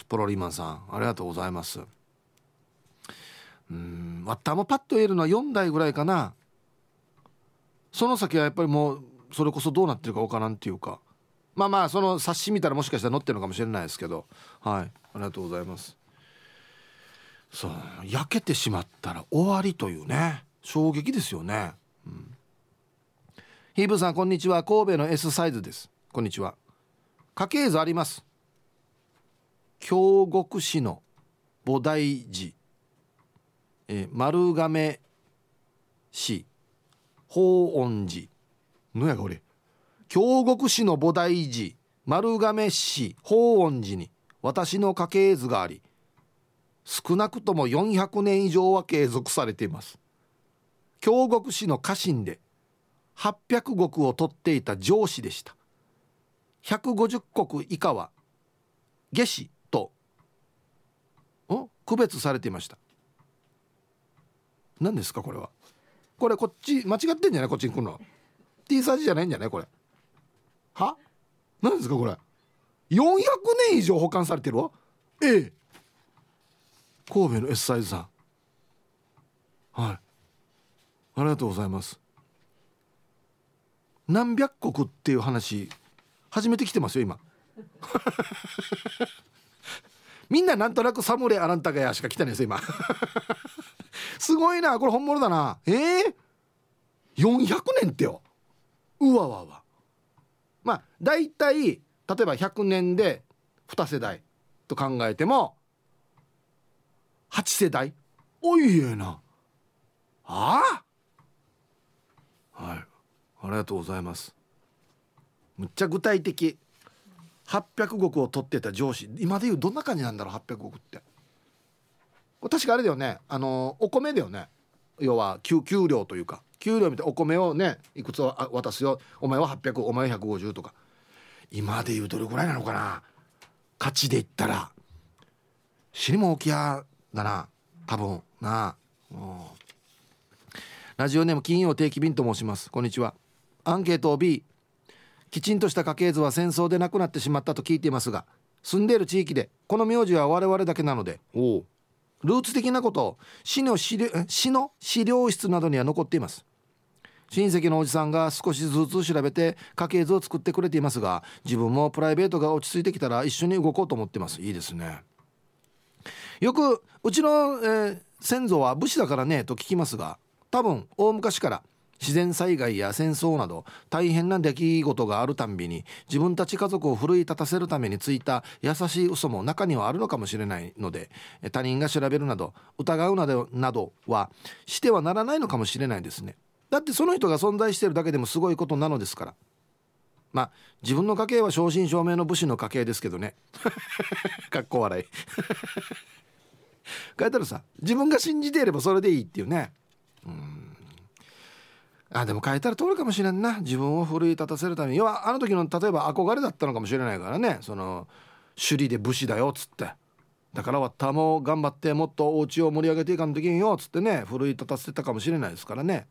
ポロリーマンさんありがとうございます。うんわったもパッと言えるのは4代ぐらいかな。その先はやっぱりもうそれこそどうなってるかわからんっていうか。まあまあその冊子見たらもしかしたら載ってるのかもしれないですけど。はい。ありがとうございます。そう焼けてしまったら終わりというね衝撃ですよね、うん。ヒーブさんこんにちは。神戸の S サイズです。こんにちは。家系図あります。京極市の菩提寺、え丸亀市。法恩寺。のやが俺京極市の菩提寺。丸亀市。法恩寺に私の家系図があり少なくとも400年以上は継続されています。京極市の家臣で800石を取っていた上司でした。150石以下は下司と区別されていました。何ですかこれは？これこっち間違ってんじゃない？こっちに来るの T サージじゃないんじゃない？これ。は？何ですかこれ？400年以上保管されてるわ。ええ。神戸の S サイズさん。はい。ありがとうございます。何百国っていう話初めて来てますよ今。みんななんとなくサムレアランタガヤしか来てないです今。すごいなこれ本物だな。ええー、400年ってよ。うわわわ。まあ大体例えば100年で2世代と考えても8世代おいえな。ああ？はい。ありがとうございます。むっちゃ具体的。800石を取ってた上司。今でいうどんな感じなんだろう800石って。確かあれだよね。あのお米だよね。要は給給料というか。給料見てお米をねいくつ渡すよ。お前は800お前は150とか。今でいうどれぐらいなのかな。価値で言ったら。死にも大きやだな。多分な。あラジオネーム金曜定期便と申します。こんにちは。アンケートを B きちんとした家系図は戦争でなくなってしまったと聞いていますが住んでいる地域でこの名字は我々だけなのでおルーツ的なこと死の資料死の資料室などには残っています。親戚のおじさんが少しずつ調べて家系図を作ってくれていますが自分もプライベートが落ち着いてきたら一緒に動こうと思ってます。いいですねよくうちの、えー、先祖は武士だからねと聞きますが多分大昔から自然災害や戦争など大変な出来事があるたんびに自分たち家族を奮い立たせるためについた優しい嘘も中にはあるのかもしれないので他人が調べるなど疑うなどなどはしてはならないのかもしれないですね。だってその人が存在してるだけでもすごいことなのですから。まあ自分の家系は正真正銘の武士の家系ですけどね。かっこ笑い。書いたらさ自分が信じていればそれでいいっていうね。うん。あでも書いたら通るかもしれんな。自分を奮い立たせるために。要はあの時の例えば憧れだったのかもしれないからね。その首里で武士だよっつって。だからわったも頑張ってもっとお家を盛り上げていかんときんよっつってね。奮い立たせてたかもしれないですからね。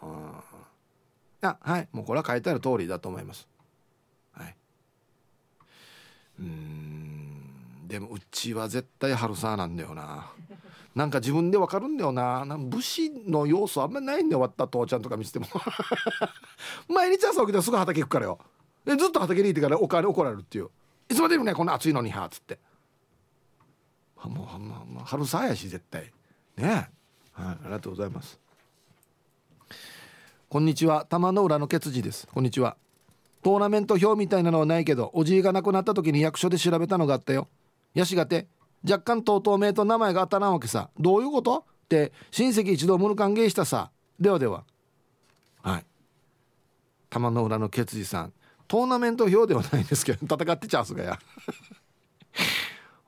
あはい。もうこれは書いてある通りだと思います。はい。うん。でもうちは絶対春さなんだよな。なんか自分でわかるんだよな。な武士の要素あんまりないんだよ終わった父ちゃんとか見せても。毎日朝起きたらすぐ畑行くからよ。でずっと畑にいてからお金怒られるっていう。いつまでもねこんな暑いのにはっつって。もう、まあ、春さやし絶対。ねはいありがとうございます。こんにちは。玉の裏のケツジです。こんにちは。トーナメント表みたいなのはないけどおじいが亡くなった時に役所で調べたのがあったよ。ヤシがて若干とうとう名と名前が当たらんわけさ。どういうこと？って親戚一同無歓迎したさ。ではでは。はい。玉の裏のケツジさん。トーナメント表ではないんですけど戦ってちゃうすがや。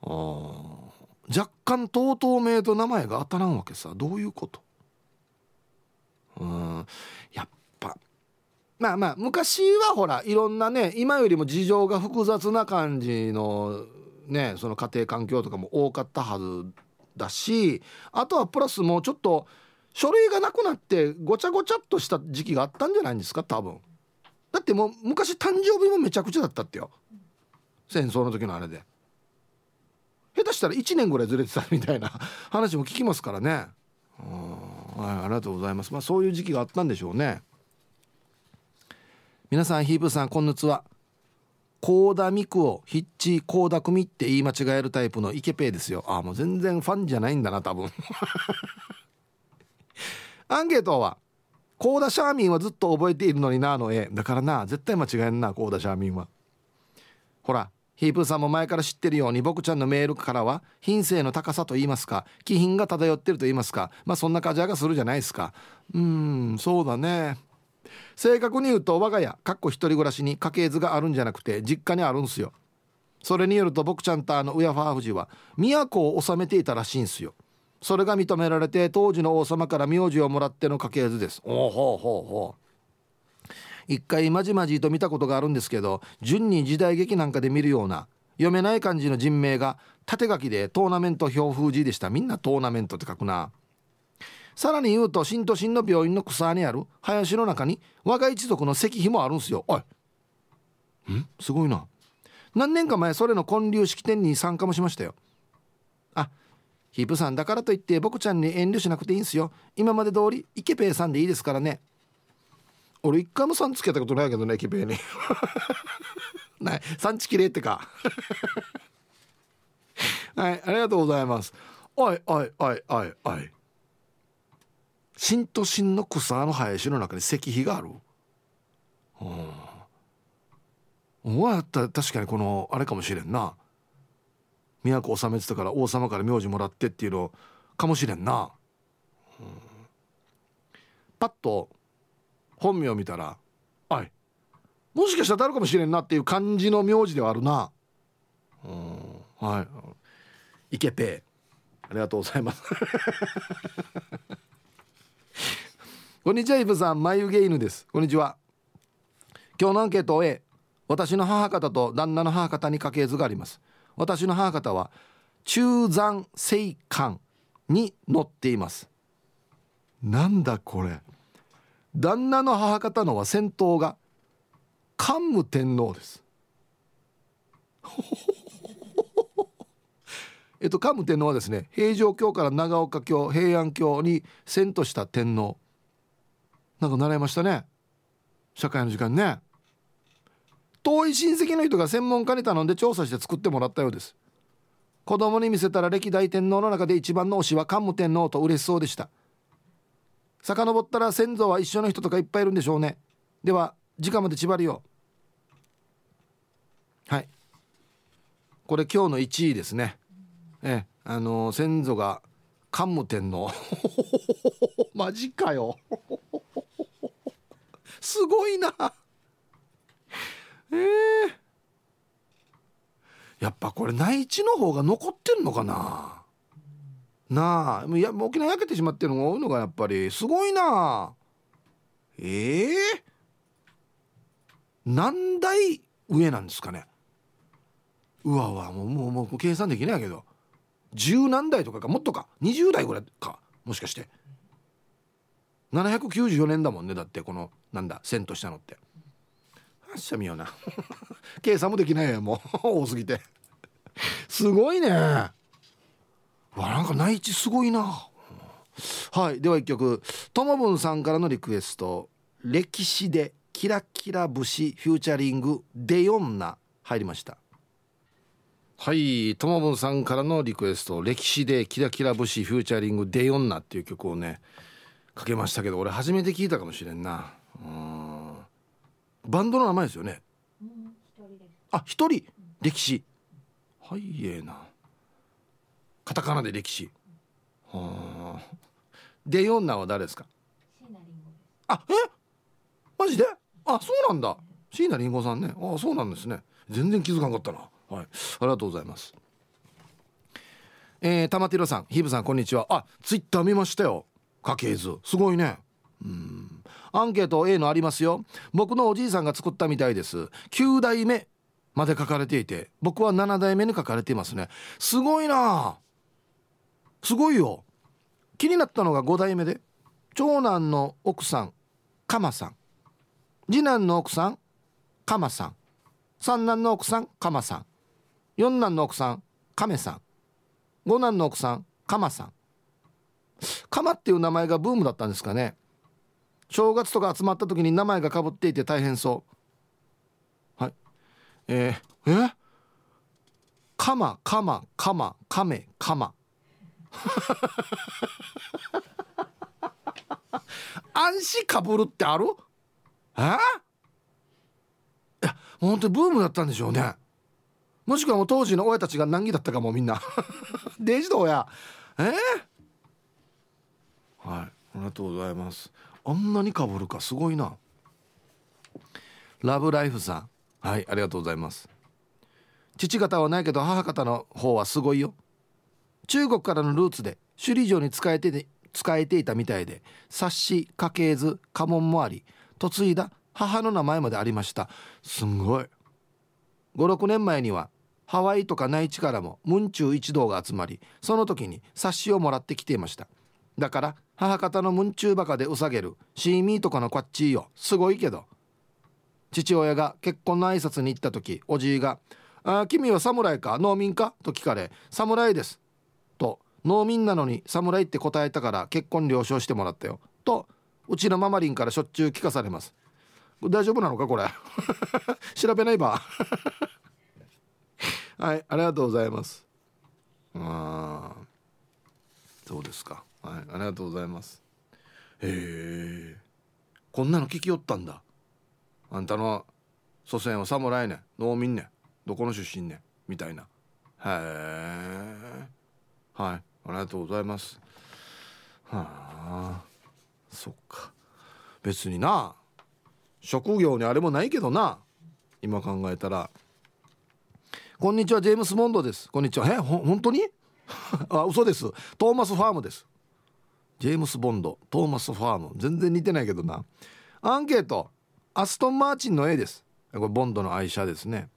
若干とうとう名と名前が当たらんわけさ。どういうこと？うん。やっぱ。まあまあ昔はほらいろんなね今よりも事情が複雑な感じのねその家庭環境とかも多かったはずだしあとはプラスもうちょっと書類がなくなってごちゃごちゃっとした時期があったんじゃないんですか多分。だってもう昔誕生日もめちゃくちゃだったってよ。戦争の時のあれで。下手したら1年ぐらいずれてたみたいな話も聞きますからね。はいありがとうございます。まあそういう時期があったんでしょうね。皆さんヒープさんこんにちは。コーダミクをヒッチコーダ組って言い間違えるタイプのイケペイですよ。あもう全然ファンじゃないんだな多分。アンケートはコーダシャーミンはずっと覚えているのになの絵だからな絶対間違えんなコーダシャーミンは。ほらヒープーさんも前から知ってるように僕ちゃんのメールからは品性の高さと言いますか気品が漂ってると言いますかまあそんな感じがするじゃないですか。うんそうだね。正確に言うと我が家かっこ一人暮らしに家系図があるんじゃなくて実家にあるんすよ。それによると僕ちゃんとあのウヤファーフジは都を治めていたらしいんすよ。それが認められて当時の王様から名字をもらっての家系図です。おおほうほうほう一回まじまじと見たことがあるんですけど順に時代劇なんかで見るような読めない感じの人名が縦書きでトーナメント表封字でした。みんなトーナメントって書くな。さらに言うと新都心の病院の草にある林の中に我が一族の石碑もあるんすよ。おい。ん？すごいな。何年か前それの建立式典に参加もしましたよ。あヒープさんだからといって僕ちゃんに遠慮しなくていいんすよ。今まで通りイケペイさんでいいですからね。俺一回もさんつけたことないけどねイケペイに。ない。産地きれいってか。はいありがとうございます。おいおいおいおいおい。新都心の草の林の中に石碑がある。うん。お前やったら確かにこのあれかもしれんな。都治めてたから王様から名字もらってっていうのかもしれんな、うん、パッと本名見たら「あいもしかしたら誰かもしれんな」っていう感じの名字ではあるな。うん。はい。いけてありがとうございます。こんにちはイブさん。眉毛犬です。こんにちは。今日のアンケートを A 私の母方と旦那の母方に家系図があります。私の母方は中山聖館に載っています。なんだこれ。旦那の母方のは先頭が桓武天皇です。えっと桓武天皇はですね平城京から長岡京平安京に遷都した天皇。なんか習いましたね。社会の時間ね。遠い親戚の人が専門家に頼んで調査して作ってもらったようです。子供に見せたら歴代天皇の中で一番の推しは桓武天皇と嬉しそうでした。遡ったら先祖は一緒の人とかいっぱいいるんでしょうね。では時間まで縛りよ。はい。これ今日の1位ですね。えあのー、先祖が桓武天皇。マジかよ。すごいな。えー、やっぱこれ内地の方が残ってんのかな。なあ。いや沖縄焼けてしまってるのが多いのがやっぱりすごいな。ええー、何代上なんですかね。うわうわもうもうもう計算できないけど。十何代とかかもっとか。20代ぐらいかもしかして。794年だもんねだってこのなんだ遷都したのって。はっしゃみよな。計算もできないやもう。多すぎて。すごいね。わなんか内地すごいな。はいでは一曲。ともぶんさんからのリクエスト「歴史でキラキラ節フューチャリングデヨンナ」入りました。はいともぶんさんからのリクエスト「歴史でキラキラ節フューチャリングデヨンナ」っていう曲をねかけましたけど俺初めて聞いたかもしれんな。バンドの名前ですよね。あ一人？歴史。はいええな。カタカナで歴史。はあで四男は誰ですか？あえ？マジで？あそうなんだ。椎名林檎さんね。あそうなんですね。全然気づかなかったな。はい。ありがとうございます。えー、玉城さんヒブさんこんにちは。あツイッター見ましたよ。家系図。すごいね。うんアンケート A のありますよ。僕のおじいさんが作ったみたいです。9代目まで書かれていて僕は7代目に書かれていますね。すごいな。すごいよ。気になったのが5代目で長男の奥さんカマさん。次男の奥さんカマさん。三男の奥さんカマさん。四男の奥さんカメさん。五男の奥さんカマさん。カマっていう名前がブームだったんですかね。正月とか集まった時に名前がかぶっていて大変そう。はい。えー、え？カマカマカマカメカマ暗視かぶるってある？え？いや本当にブームだったんでしょうね。もしくはもう当時の親たちが難儀だったかもみんな。デジどうや。え？ー、はい。ありがとうございます。あんなにかぶるかすごいな。ラブライフさん。はいありがとうございます。父方はないけど母方の方はすごいよ。中国からのルーツで首里城に仕えて使えていたみたいで冊子家系図家紋もあり嫁いだ母の名前までありました。すんごい。56年前にはハワイとか内地からもムンチュー一同が集まりその時に冊子をもらってきていました。だから母方のムンチューバカでうさげる。シーミーとかのこっちよ。すごいけど。父親が結婚の挨拶に行った時おじいが「あ君は侍か？農民か?」と聞かれ「侍です」と農民なのに侍って答えたから結婚了承してもらったよとうちのママリンからしょっちゅう聞かされます。大丈夫なのかこれ？調べないば。はいありがとうございます。あそうですか。はい。ありがとうございます。へえ。こんなの聞きよったんだ。あんたの祖先は侍ね。農民ね。どこの出身ね。みたいな。へえ。はい。ありがとうございます。はあ。そっか。別にな。職業にあれもないけどな。今考えたら。こんにちはジェームス・モンドです。こんにちは。えほ本当に？あ嘘です。トーマス・ファームです。ジェームス・ボンド。トーマス・ファーム。全然似てないけどな。アンケート。アストン・マーチンの絵です。これボンドの愛車ですね。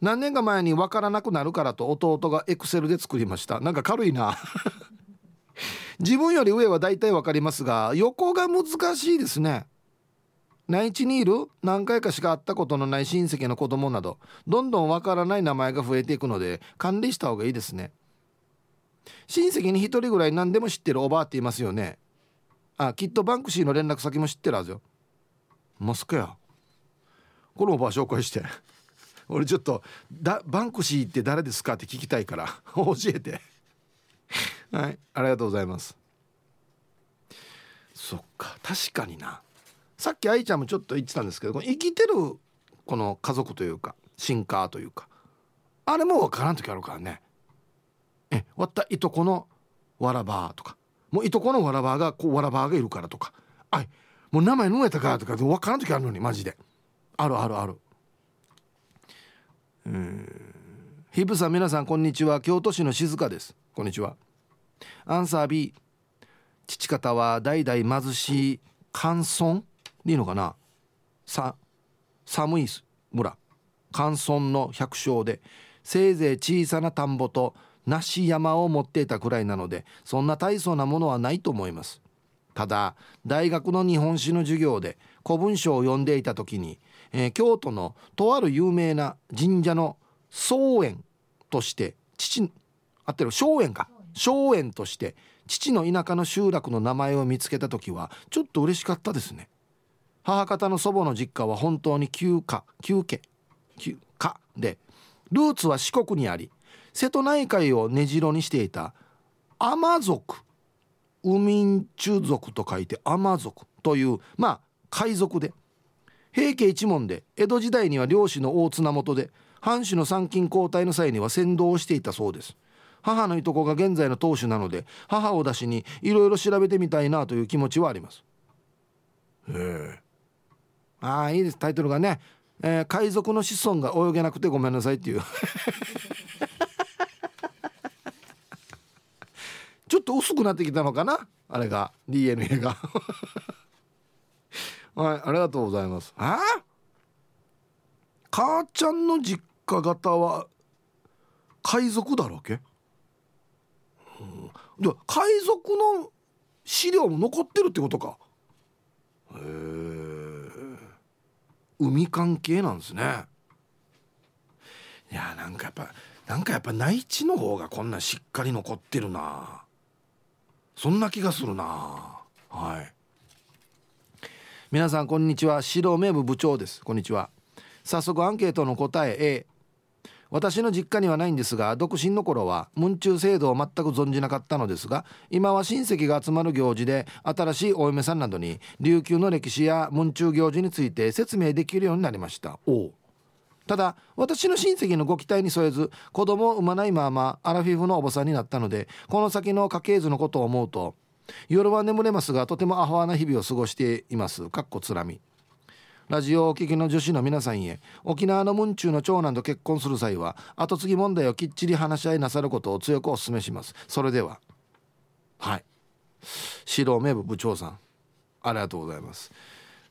何年か前に分からなくなるからと弟がエクセルで作りました。なんか軽いな。自分より上は大体分かりますが横が難しいですね。内地にいる何回かしか会ったことのない親戚の子供などどんどん分からない名前が増えていくので管理した方がいいですね。親戚に1人ぐらい何でも知ってるおばあっていますよね。あきっとバンクシーの連絡先も知ってるはずよ。マスクや。このおばあ紹介して。俺ちょっとだバンクシーって誰ですかって聞きたいから 教えて。はいありがとうございます。そっか確かにな。さっき愛ちゃんもちょっと言ってたんですけど生きてるこの家族というかシンカーというかあれも分からん時あるからね。えわったいとこのわらばとか。もういとこのわらばがこうわらばがいるからとか。あいもう名前抜えたかとか分からん時あるのにマジで。あるあるある。うん。ヒブさん皆さんこんにちは。京都市の静香です。こんにちは。アンサー B 父方は代々貧しい寒村。でいいのかなさ寒い村。寒村の百姓でせいぜい小さな田んぼと梨山を持っていたくらいなのでそんな大層なものはないと思います。ただ大学の日本史の授業で古文書を読んでいた時に、えー、京都のとある有名な神社の宗園として父あってる荘園か。荘園として父の田舎の集落の名前を見つけた時はちょっと嬉しかったですね。母方の祖母の実家は本当に旧家旧家旧家でルーツは四国にあり瀬戸内海を根城にしていた海族ウミンチュ族と書いて海族というまあ海賊で平家一門で江戸時代には漁師の大綱元で藩主の参勤交代の際には先導をしていたそうです。母のいとこが現在の当主なので母を出しにいろいろ調べてみたいなという気持ちはあります。へえ。ああいいです。タイトルがね、えー、海賊の子孫が泳げなくてごめんなさいっていうちょっと薄くなってきたのかな？あれが。DNA が。はいありがとうございます。あ母ちゃんの実家方は海賊だろけ、うん、で海賊の資料も残ってるってことか。へえ海関係なんですね。いやなんかやっぱなんかやっぱ内地の方がこんなしっかり残ってるな。そんな気がするな。はい。皆さんこんにちは。白名部部長です。こんにちは。早速アンケートの答え A 私の実家にはないんですが独身の頃は文中制度を全く存じなかったのですが今は親戚が集まる行事で新しいお嫁さんなどに琉球の歴史や文中行事について説明できるようになりました。おただ私の親戚のご期待に添えず子供を産まないままアラフィフのおばさんになったのでこの先の家系図のことを思うと夜は眠れますがとてもアホアな日々を過ごしています。かっこつらみ。ラジオをお聞きの女子の皆さんへ沖縄の文中の長男と結婚する際は後継ぎ問題をきっちり話し合いなさることを強くお勧めします。それでは。はい。指導名部部長さん。ありがとうございます。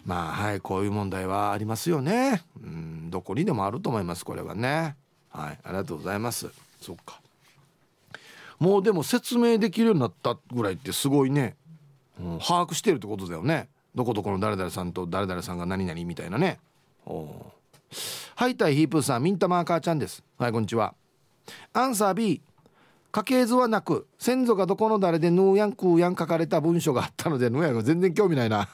まあはいこういう問題はありますよね。うんどこにでもあると思いますこれはね。はいありがとうございます。そっか。もうでも説明できるようになったぐらいってすごいね、うん、把握してるってことだよね。どこどこの誰々さんと誰々さんが何々みたいなね。おはいたいヒープーさんミンタマーカーちゃんです。はいこんにちは。アンサー B 家系図はなく先祖がどこの誰でヌーヤンクーヤン書かれた文書があったのでヌーヤンが全然興味ないな。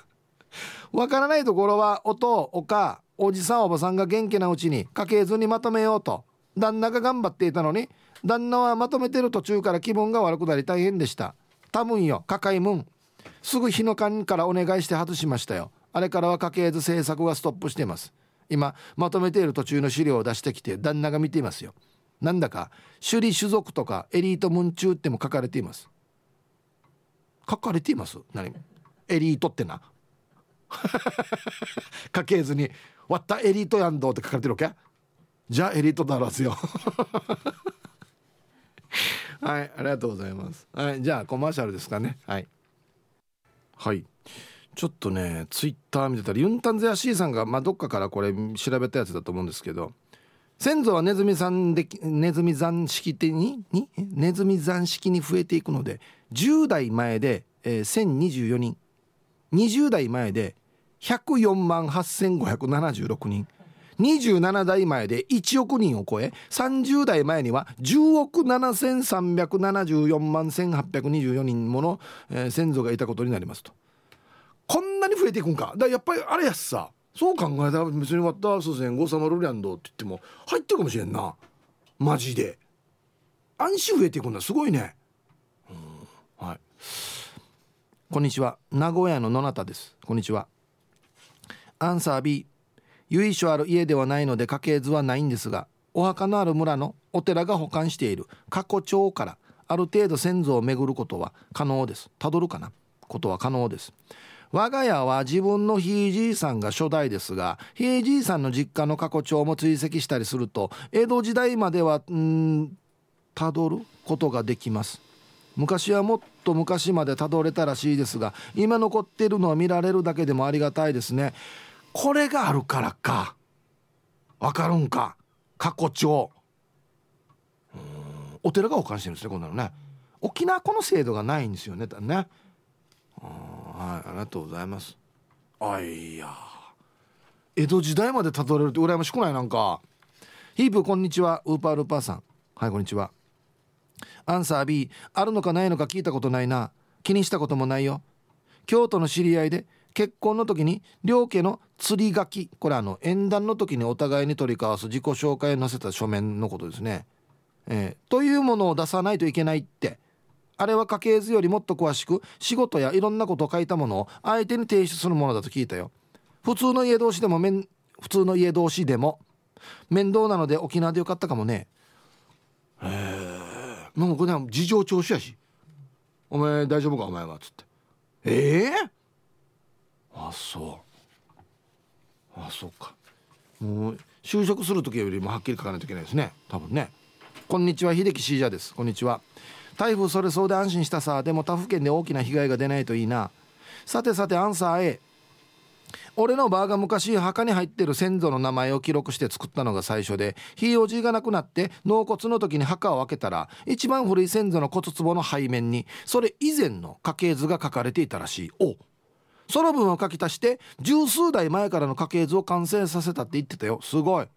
わからないところはお父お母おじさんおばさんが元気なうちに家系図にまとめようと。旦那が頑張っていたのに旦那はまとめてる途中から気分が悪くなり大変でした。多分よ抱えもん。すぐ日の間からお願いして外しましたよ。あれからは家系図制作がストップしています。今まとめている途中の資料を出してきて旦那が見ていますよ。なんだか首里種族とかエリート文中っても書かれています。書かれています？何？エリートってな。家系図に「割ったエリートやんど」って書かれてるわけ？じゃあエリートだろうすよ。はいありがとうございます。はいじゃあコマーシャルですかね。はい。はい。ちょっとねツイッター見てたらユンタンゼアシーさんが、まあ、どっかからこれ調べたやつだと思うんですけど先祖はネズミさんでネズミ残式に？に？ネズミ残式に増えていくので10代前で、えー、1024人。20代前で104万8576人。27代前で1億人を超え30代前には10億7374万1824人もの、えー、先祖がいたことになりますと。こんなに増えていくんか。だやっぱりあれやしさ。そう考えたら別にワッタースセンゴサマルリャンドって言っても入ってるかもしれんな。マジで。安心増えていくんだ。すごいね。うん。はい。こんにちは。名古屋の野中です。こんにちは。アンサー B 由緒ある家ではないので家系図はないんですがお墓のある村のお寺が保管している。過去帳からある程度先祖を巡ることは可能です。たどるかな？ことは可能です。我が家は自分のひいじいさんが初代ですがひいじいさんの実家の過去帳も追跡したりすると江戸時代まではんたどることができます。昔はもっと昔までたどれたらしいですが今残っているのは見られるだけでもありがたいですね。これがあるからか。わかるんか？過去帳。お寺が保管してるんですねこんなのね。沖縄この制度がないんですよねだね。はいありがとうございます。あいや。江戸時代までたどれるって羨ましくないなんか。ヒープこんにちは。ウーパールーパーさん。はいこんにちは。アンサー B あるのかないのか聞いたことないな。気にしたこともないよ。京都の知り合いで結婚の時に両家の釣り書きこれあの縁談の時にお互いに取り交わす自己紹介を載せた書面のことですね、えー、というものを出さないといけないって。あれは家系図よりもっと詳しく仕事やいろんなことを書いたものを相手に提出するものだと聞いたよ。普通の家同士でも面普通の家同士でも面倒なので沖縄でよかったかもね。へえ。もうこれは事情聴取やし「お前大丈夫か？お前は」っつって「ええ？ー、あそう。あそうか。もう就職する時よりもはっきり書かないといけないですね。多分ね。こんにちは秀樹シージャです。こんにちは。台風それそうで安心したさでも他府県で大きな被害が出ないといいな。さてさてアンサー A 俺のバーが昔墓に入ってる先祖の名前を記録して作ったのが最初でひいおじいが亡くなって納骨の時に墓を開けたら一番古い先祖の骨壺の背面にそれ以前の家系図が書かれていたらしい。おその分を書き足して十数代前からの家系図を完成させたって言ってたよ。すごい。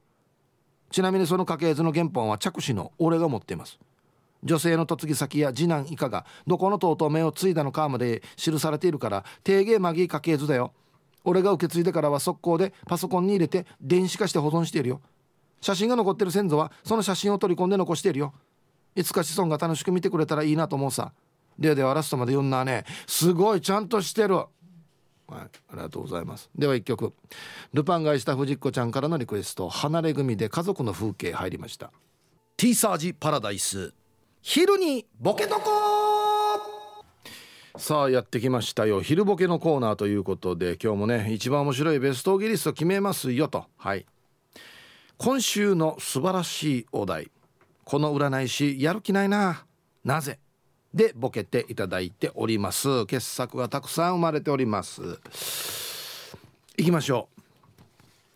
ちなみにその家系図の原本は着手の俺が持っています。女性の嫁ぎ先や次男以下がどこのとうと目を継いだのかまで記されているから定芸マギー家系図だよ。俺が受け継いでからは速攻でパソコンに入れて電子化して保存しているよ。写真が残ってる先祖はその写真を取り込んで残しているよ。いつか子孫が楽しく見てくれたらいいなと思うさ。ではではラストまで読んだね。すごいちゃんとしてる。はいありがとうございます。では一曲。ルパンがした藤子ちゃんからのリクエスト。離れ組で家族の風景入りました。ティーサージパラダイス。昼にボケとこさあやってきましたよ。昼ボケのコーナーということで今日もね一番面白いベストギリスト決めますよと。はい。今週の素晴らしいお題。この占い師やる気ないな。なぜ？でボケていただいております。傑作がたくさん生まれております。いきましょう、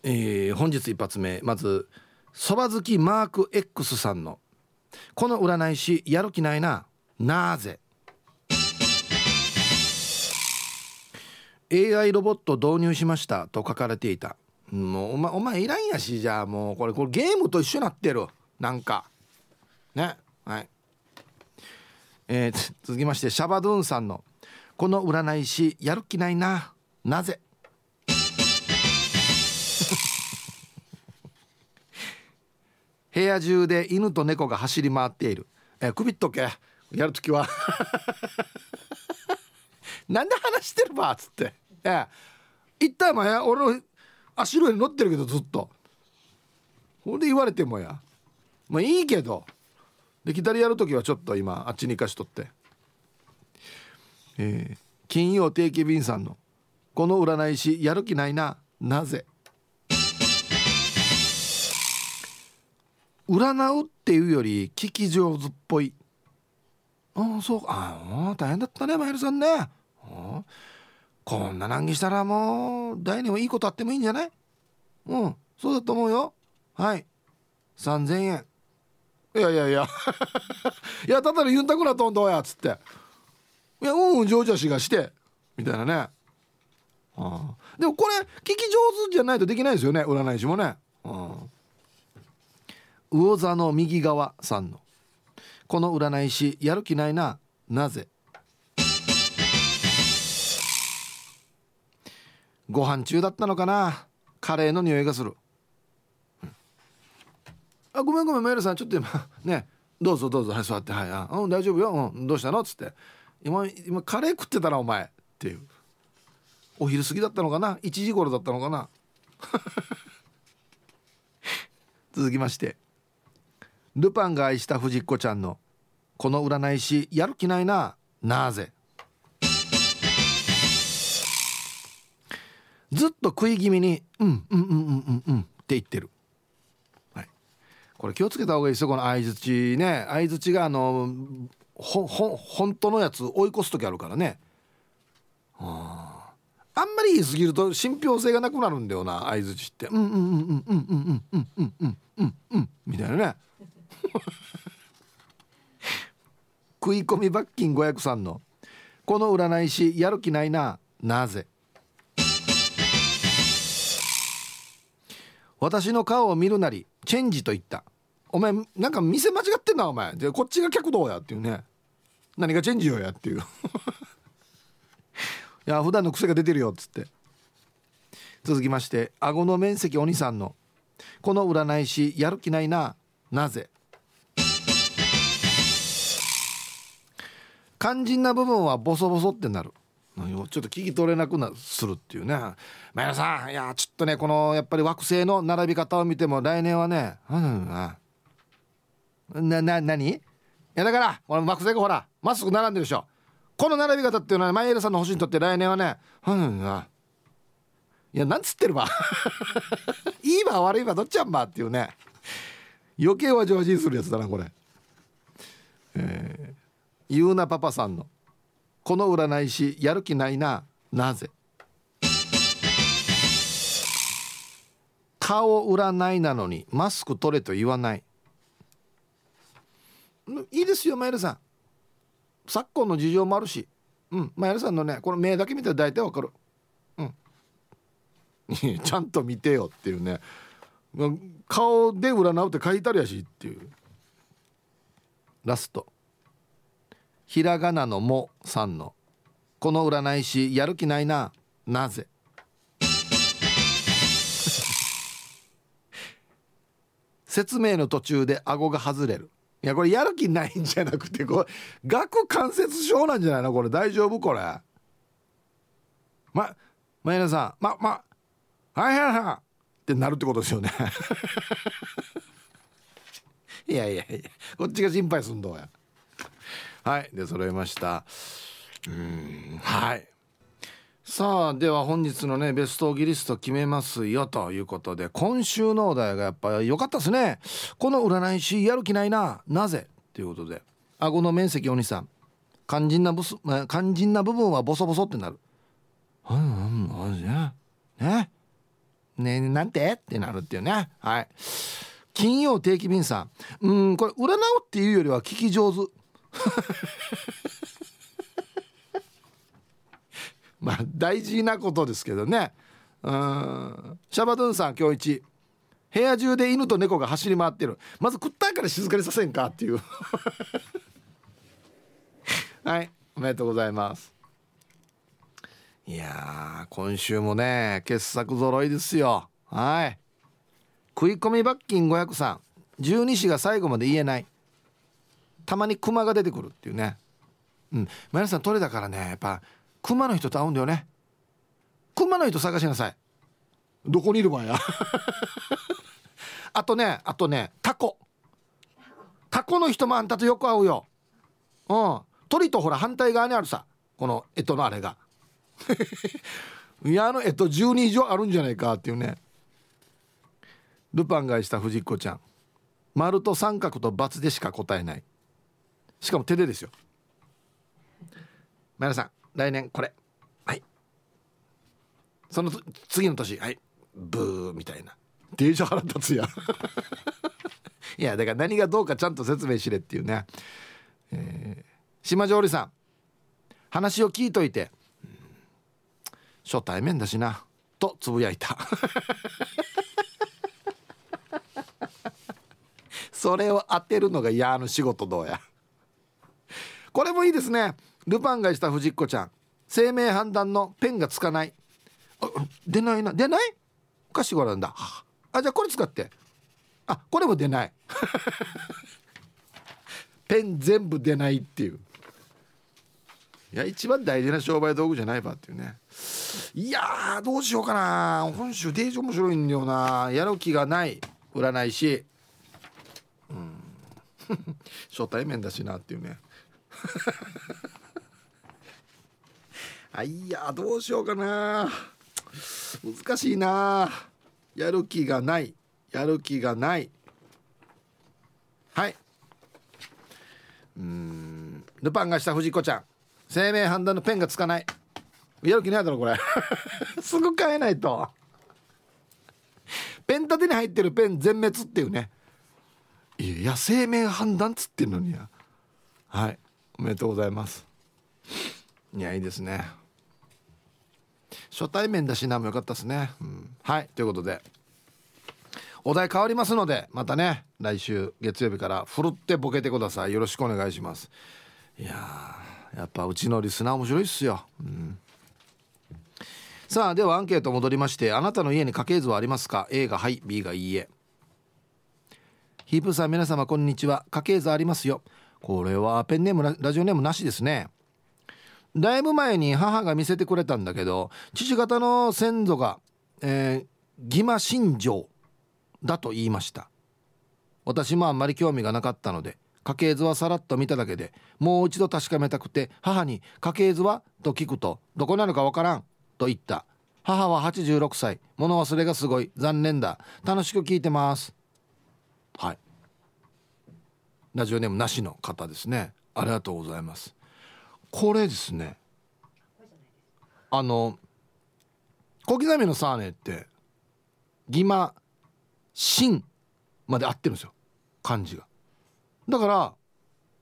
えー、本日一発目。まずそば好きマーク X さんの「この占い師やる気ないななぜ?」AI ロボット導入しましたと書かれていた。もうお前お前いらんやしじゃあもうこれこれゲームと一緒になってる。なんか。ね？はい。えー、続きましてシャバドゥンさんの「この占い師やる気ないな。なぜ? 」部屋中で犬と猫が走り回っている。えー、首っとけ。やるときは。なんで話してるばっつって。ええ一体もや。俺の足の上に乗ってるけどずっと。ほんで言われてもや。まあいいけど。で左やる時はちょっと今あっちに行かしとって。えー、金曜定期便さんの「この占い師やる気ないななぜ?」占うっていうより聞き上手っぽい。ああそうか。ああ大変だったねマイルさんね。こんな難儀したらもう誰にもいいことあってもいいんじゃない？うん。そうだと思うよ。はい。3,000円。いやいやいや。いやただのユンタクなとんどうやっつって。いやうんうん上々しがしてみたいなね。ああ。でもこれ聞き上手じゃないとできないですよね占い師もね。うん魚座の右側さんの。この占い師やる気ないななぜ？ご飯中だったのかな？カレーの匂いがする、あごめんごめんメルさんちょっと今ねどうぞどうぞはい座ってはいあうん大丈夫よ、うん、どうしたの？っつって。今今カレー食ってたなお前。っていう。お昼過ぎだったのかな？1時頃だったのかな？続きまして。ルパンが愛した藤子ちゃんの「この占い師やる気ないな。なぜ?」ずっと食い気味に「うんうんうんうんうんうん」って言ってる、これ気をつけた方がいいですよこの相づちね。相づちがあのほほ本当のやつ追い越す時あるからね。ああんまり言い過ぎると信憑性がなくなるんだよな相づちって「うんうんうんうんうんうんうんうんうんうん」みたいなね。食い込み罰金503の「この占い師やる気ないななぜ?」私の顔を見るなりチェンジと言った。お前なんか店間違ってんなお前。でこっちが客道やっていうね。何がチェンジよやっていう。いや普段の癖が出てるよっつって。続きまして顎の面積お兄さんの。この占い師やる気ないな。なぜ？肝心な部分はボソボソってなる。ちょっと聞き取れなくなするっていうね。前田さんいやちょっとねこのやっぱり惑星の並び方を見ても来年はねなな何？いやだからこの惑星がほら。まっすぐ並んでるでしょ。この並び方っていうのは前田さんの星にとって来年はねうんいやなんつってるば いいば悪いばどっちゃんばっていうね。余計は上心するやつだなこれ。えーゆうなパパさんの「この占い師やる気ないな。なぜ?」顔占いなのにマスク取れと言わない。いいですよマイルさん。昨今の事情もあるし。うんマイルさんのねこの目だけ見たら大体わかる。うん。ちゃんと見てよっていうね。顔で占うって書いてあるやしっていう。ラスト。ひらがなのもさんのこの占い師やる気ないななぜ？説明の途中で顎が外れる。いやこれやる気ないんじゃなくてこれ顎関節症なんじゃないの？これ大丈夫？これ。ままやなさんままはいはいはい。ってなるってことですよね。いやいやいやこっちが心配すんどうや。はいで揃えました。うんはい。さあでは本日のねベストギリスト決めますよということで今週のお題がやっぱ良かったですね。この占い師やる気ないななぜ？ということで。顎の面積お兄さん。肝心なブス肝心な部分はボソボソってなる。うんうんうんねね？ねなんて？ってなるっていうね。はい。金曜定期便さん。うんこれ占うっていうよりは聞き上手。まあ大事なことですけどね。うん。シャバドゥンさん今日一。部屋中で犬と猫が走り回ってる。まず食ったから静かにさせんかっていう。はい。おめでとうございます。いや今週もね傑作揃いですよ。はい。食い込み罰金500さん十二支が最後まで言えない。たまにクマが出てくるっていうね。うん。皆さん鳥だからねやっぱクマの人と会うんだよね。クマの人探しなさい。どこにいるばや？あとねあとねタコ。タコの人もあんたとよく会うよ。うん。鳥とほら反対側にあるさこの干支のあれが。いやあの干支12以上あるんじゃないかっていうね。ルパンがした藤子ちゃん。丸と三角と×でしか答えないしかも手でですよ。皆さん来年これ。はい。その次の年はい。ブーみたいな。デージ腹立つや いやだから何がどうかちゃんと説明しれっていうね、えー、島上里さん。話を聞いといて。初対面だしな。とつぶやいた。それを当てるのが嫌の仕事どうや。これもいいですね。ルパンがした藤子ちゃん。生命判断のペンがつかない。出ないな。出ない？おかしいごらんだ。あじゃあこれ使って。あこれも出ない。ペン全部出ないっていう。いや一番大事な商売道具じゃないばっていうね。いやどうしようかな。本州デージ面白いんだよな。やる気がない。占い師うん。初対面だしなっていうね。あいやどうしようかな。難しいな。やる気がない。やる気がない。はい。うん。ルパンがした藤子ちゃん。生命判断のペンがつかない。やる気ないだろこれ。すぐ変えないと。ペン立てに入ってるペン全滅っていうね。いや生命判断っつってんのにや。はい。おめでとうございます。いやいいですね。初対面だしなもよかったですね、うん、はいということで。お題変わりますのでまたね来週月曜日からふるってボケてください。よろしくお願いします。いややっぱうちのリスナー面白いっすよ、うん、さあではアンケート戻りましてあなたの家に家系図はありますか？A がはい B がいいえ。ヒープさん皆様こんにちは。家系図ありますよ。これはペンネームラジオネームなしですね。だいぶ前に母が見せてくれたんだけど父方の先祖が、えー、義馬信条だと言いました。私もあんまり興味がなかったので家系図はさらっと見ただけでもう一度確かめたくて母に「家系図は?」と聞くと「どこなのかわからん」と言った。母は86歳。物忘れがすごい。残念だ。楽しく聞いてます。はい。ラジオネームなしの方ですね。ありがとうございます。これですね。あの小刻みのサーネって義馬真まで合ってるんですよ。漢字が。だから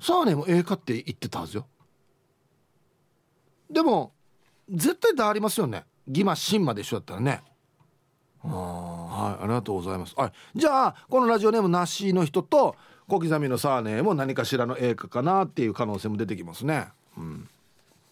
サーネもええかって言ってたはずよ。でも絶対だありますよね。義馬真まで一緒だったらね。あはいありがとうございます。はい。じゃあこのラジオネームなしの人と小刻みのサーネーも何かしらの映画かなっていう可能性も出てきますね。うん。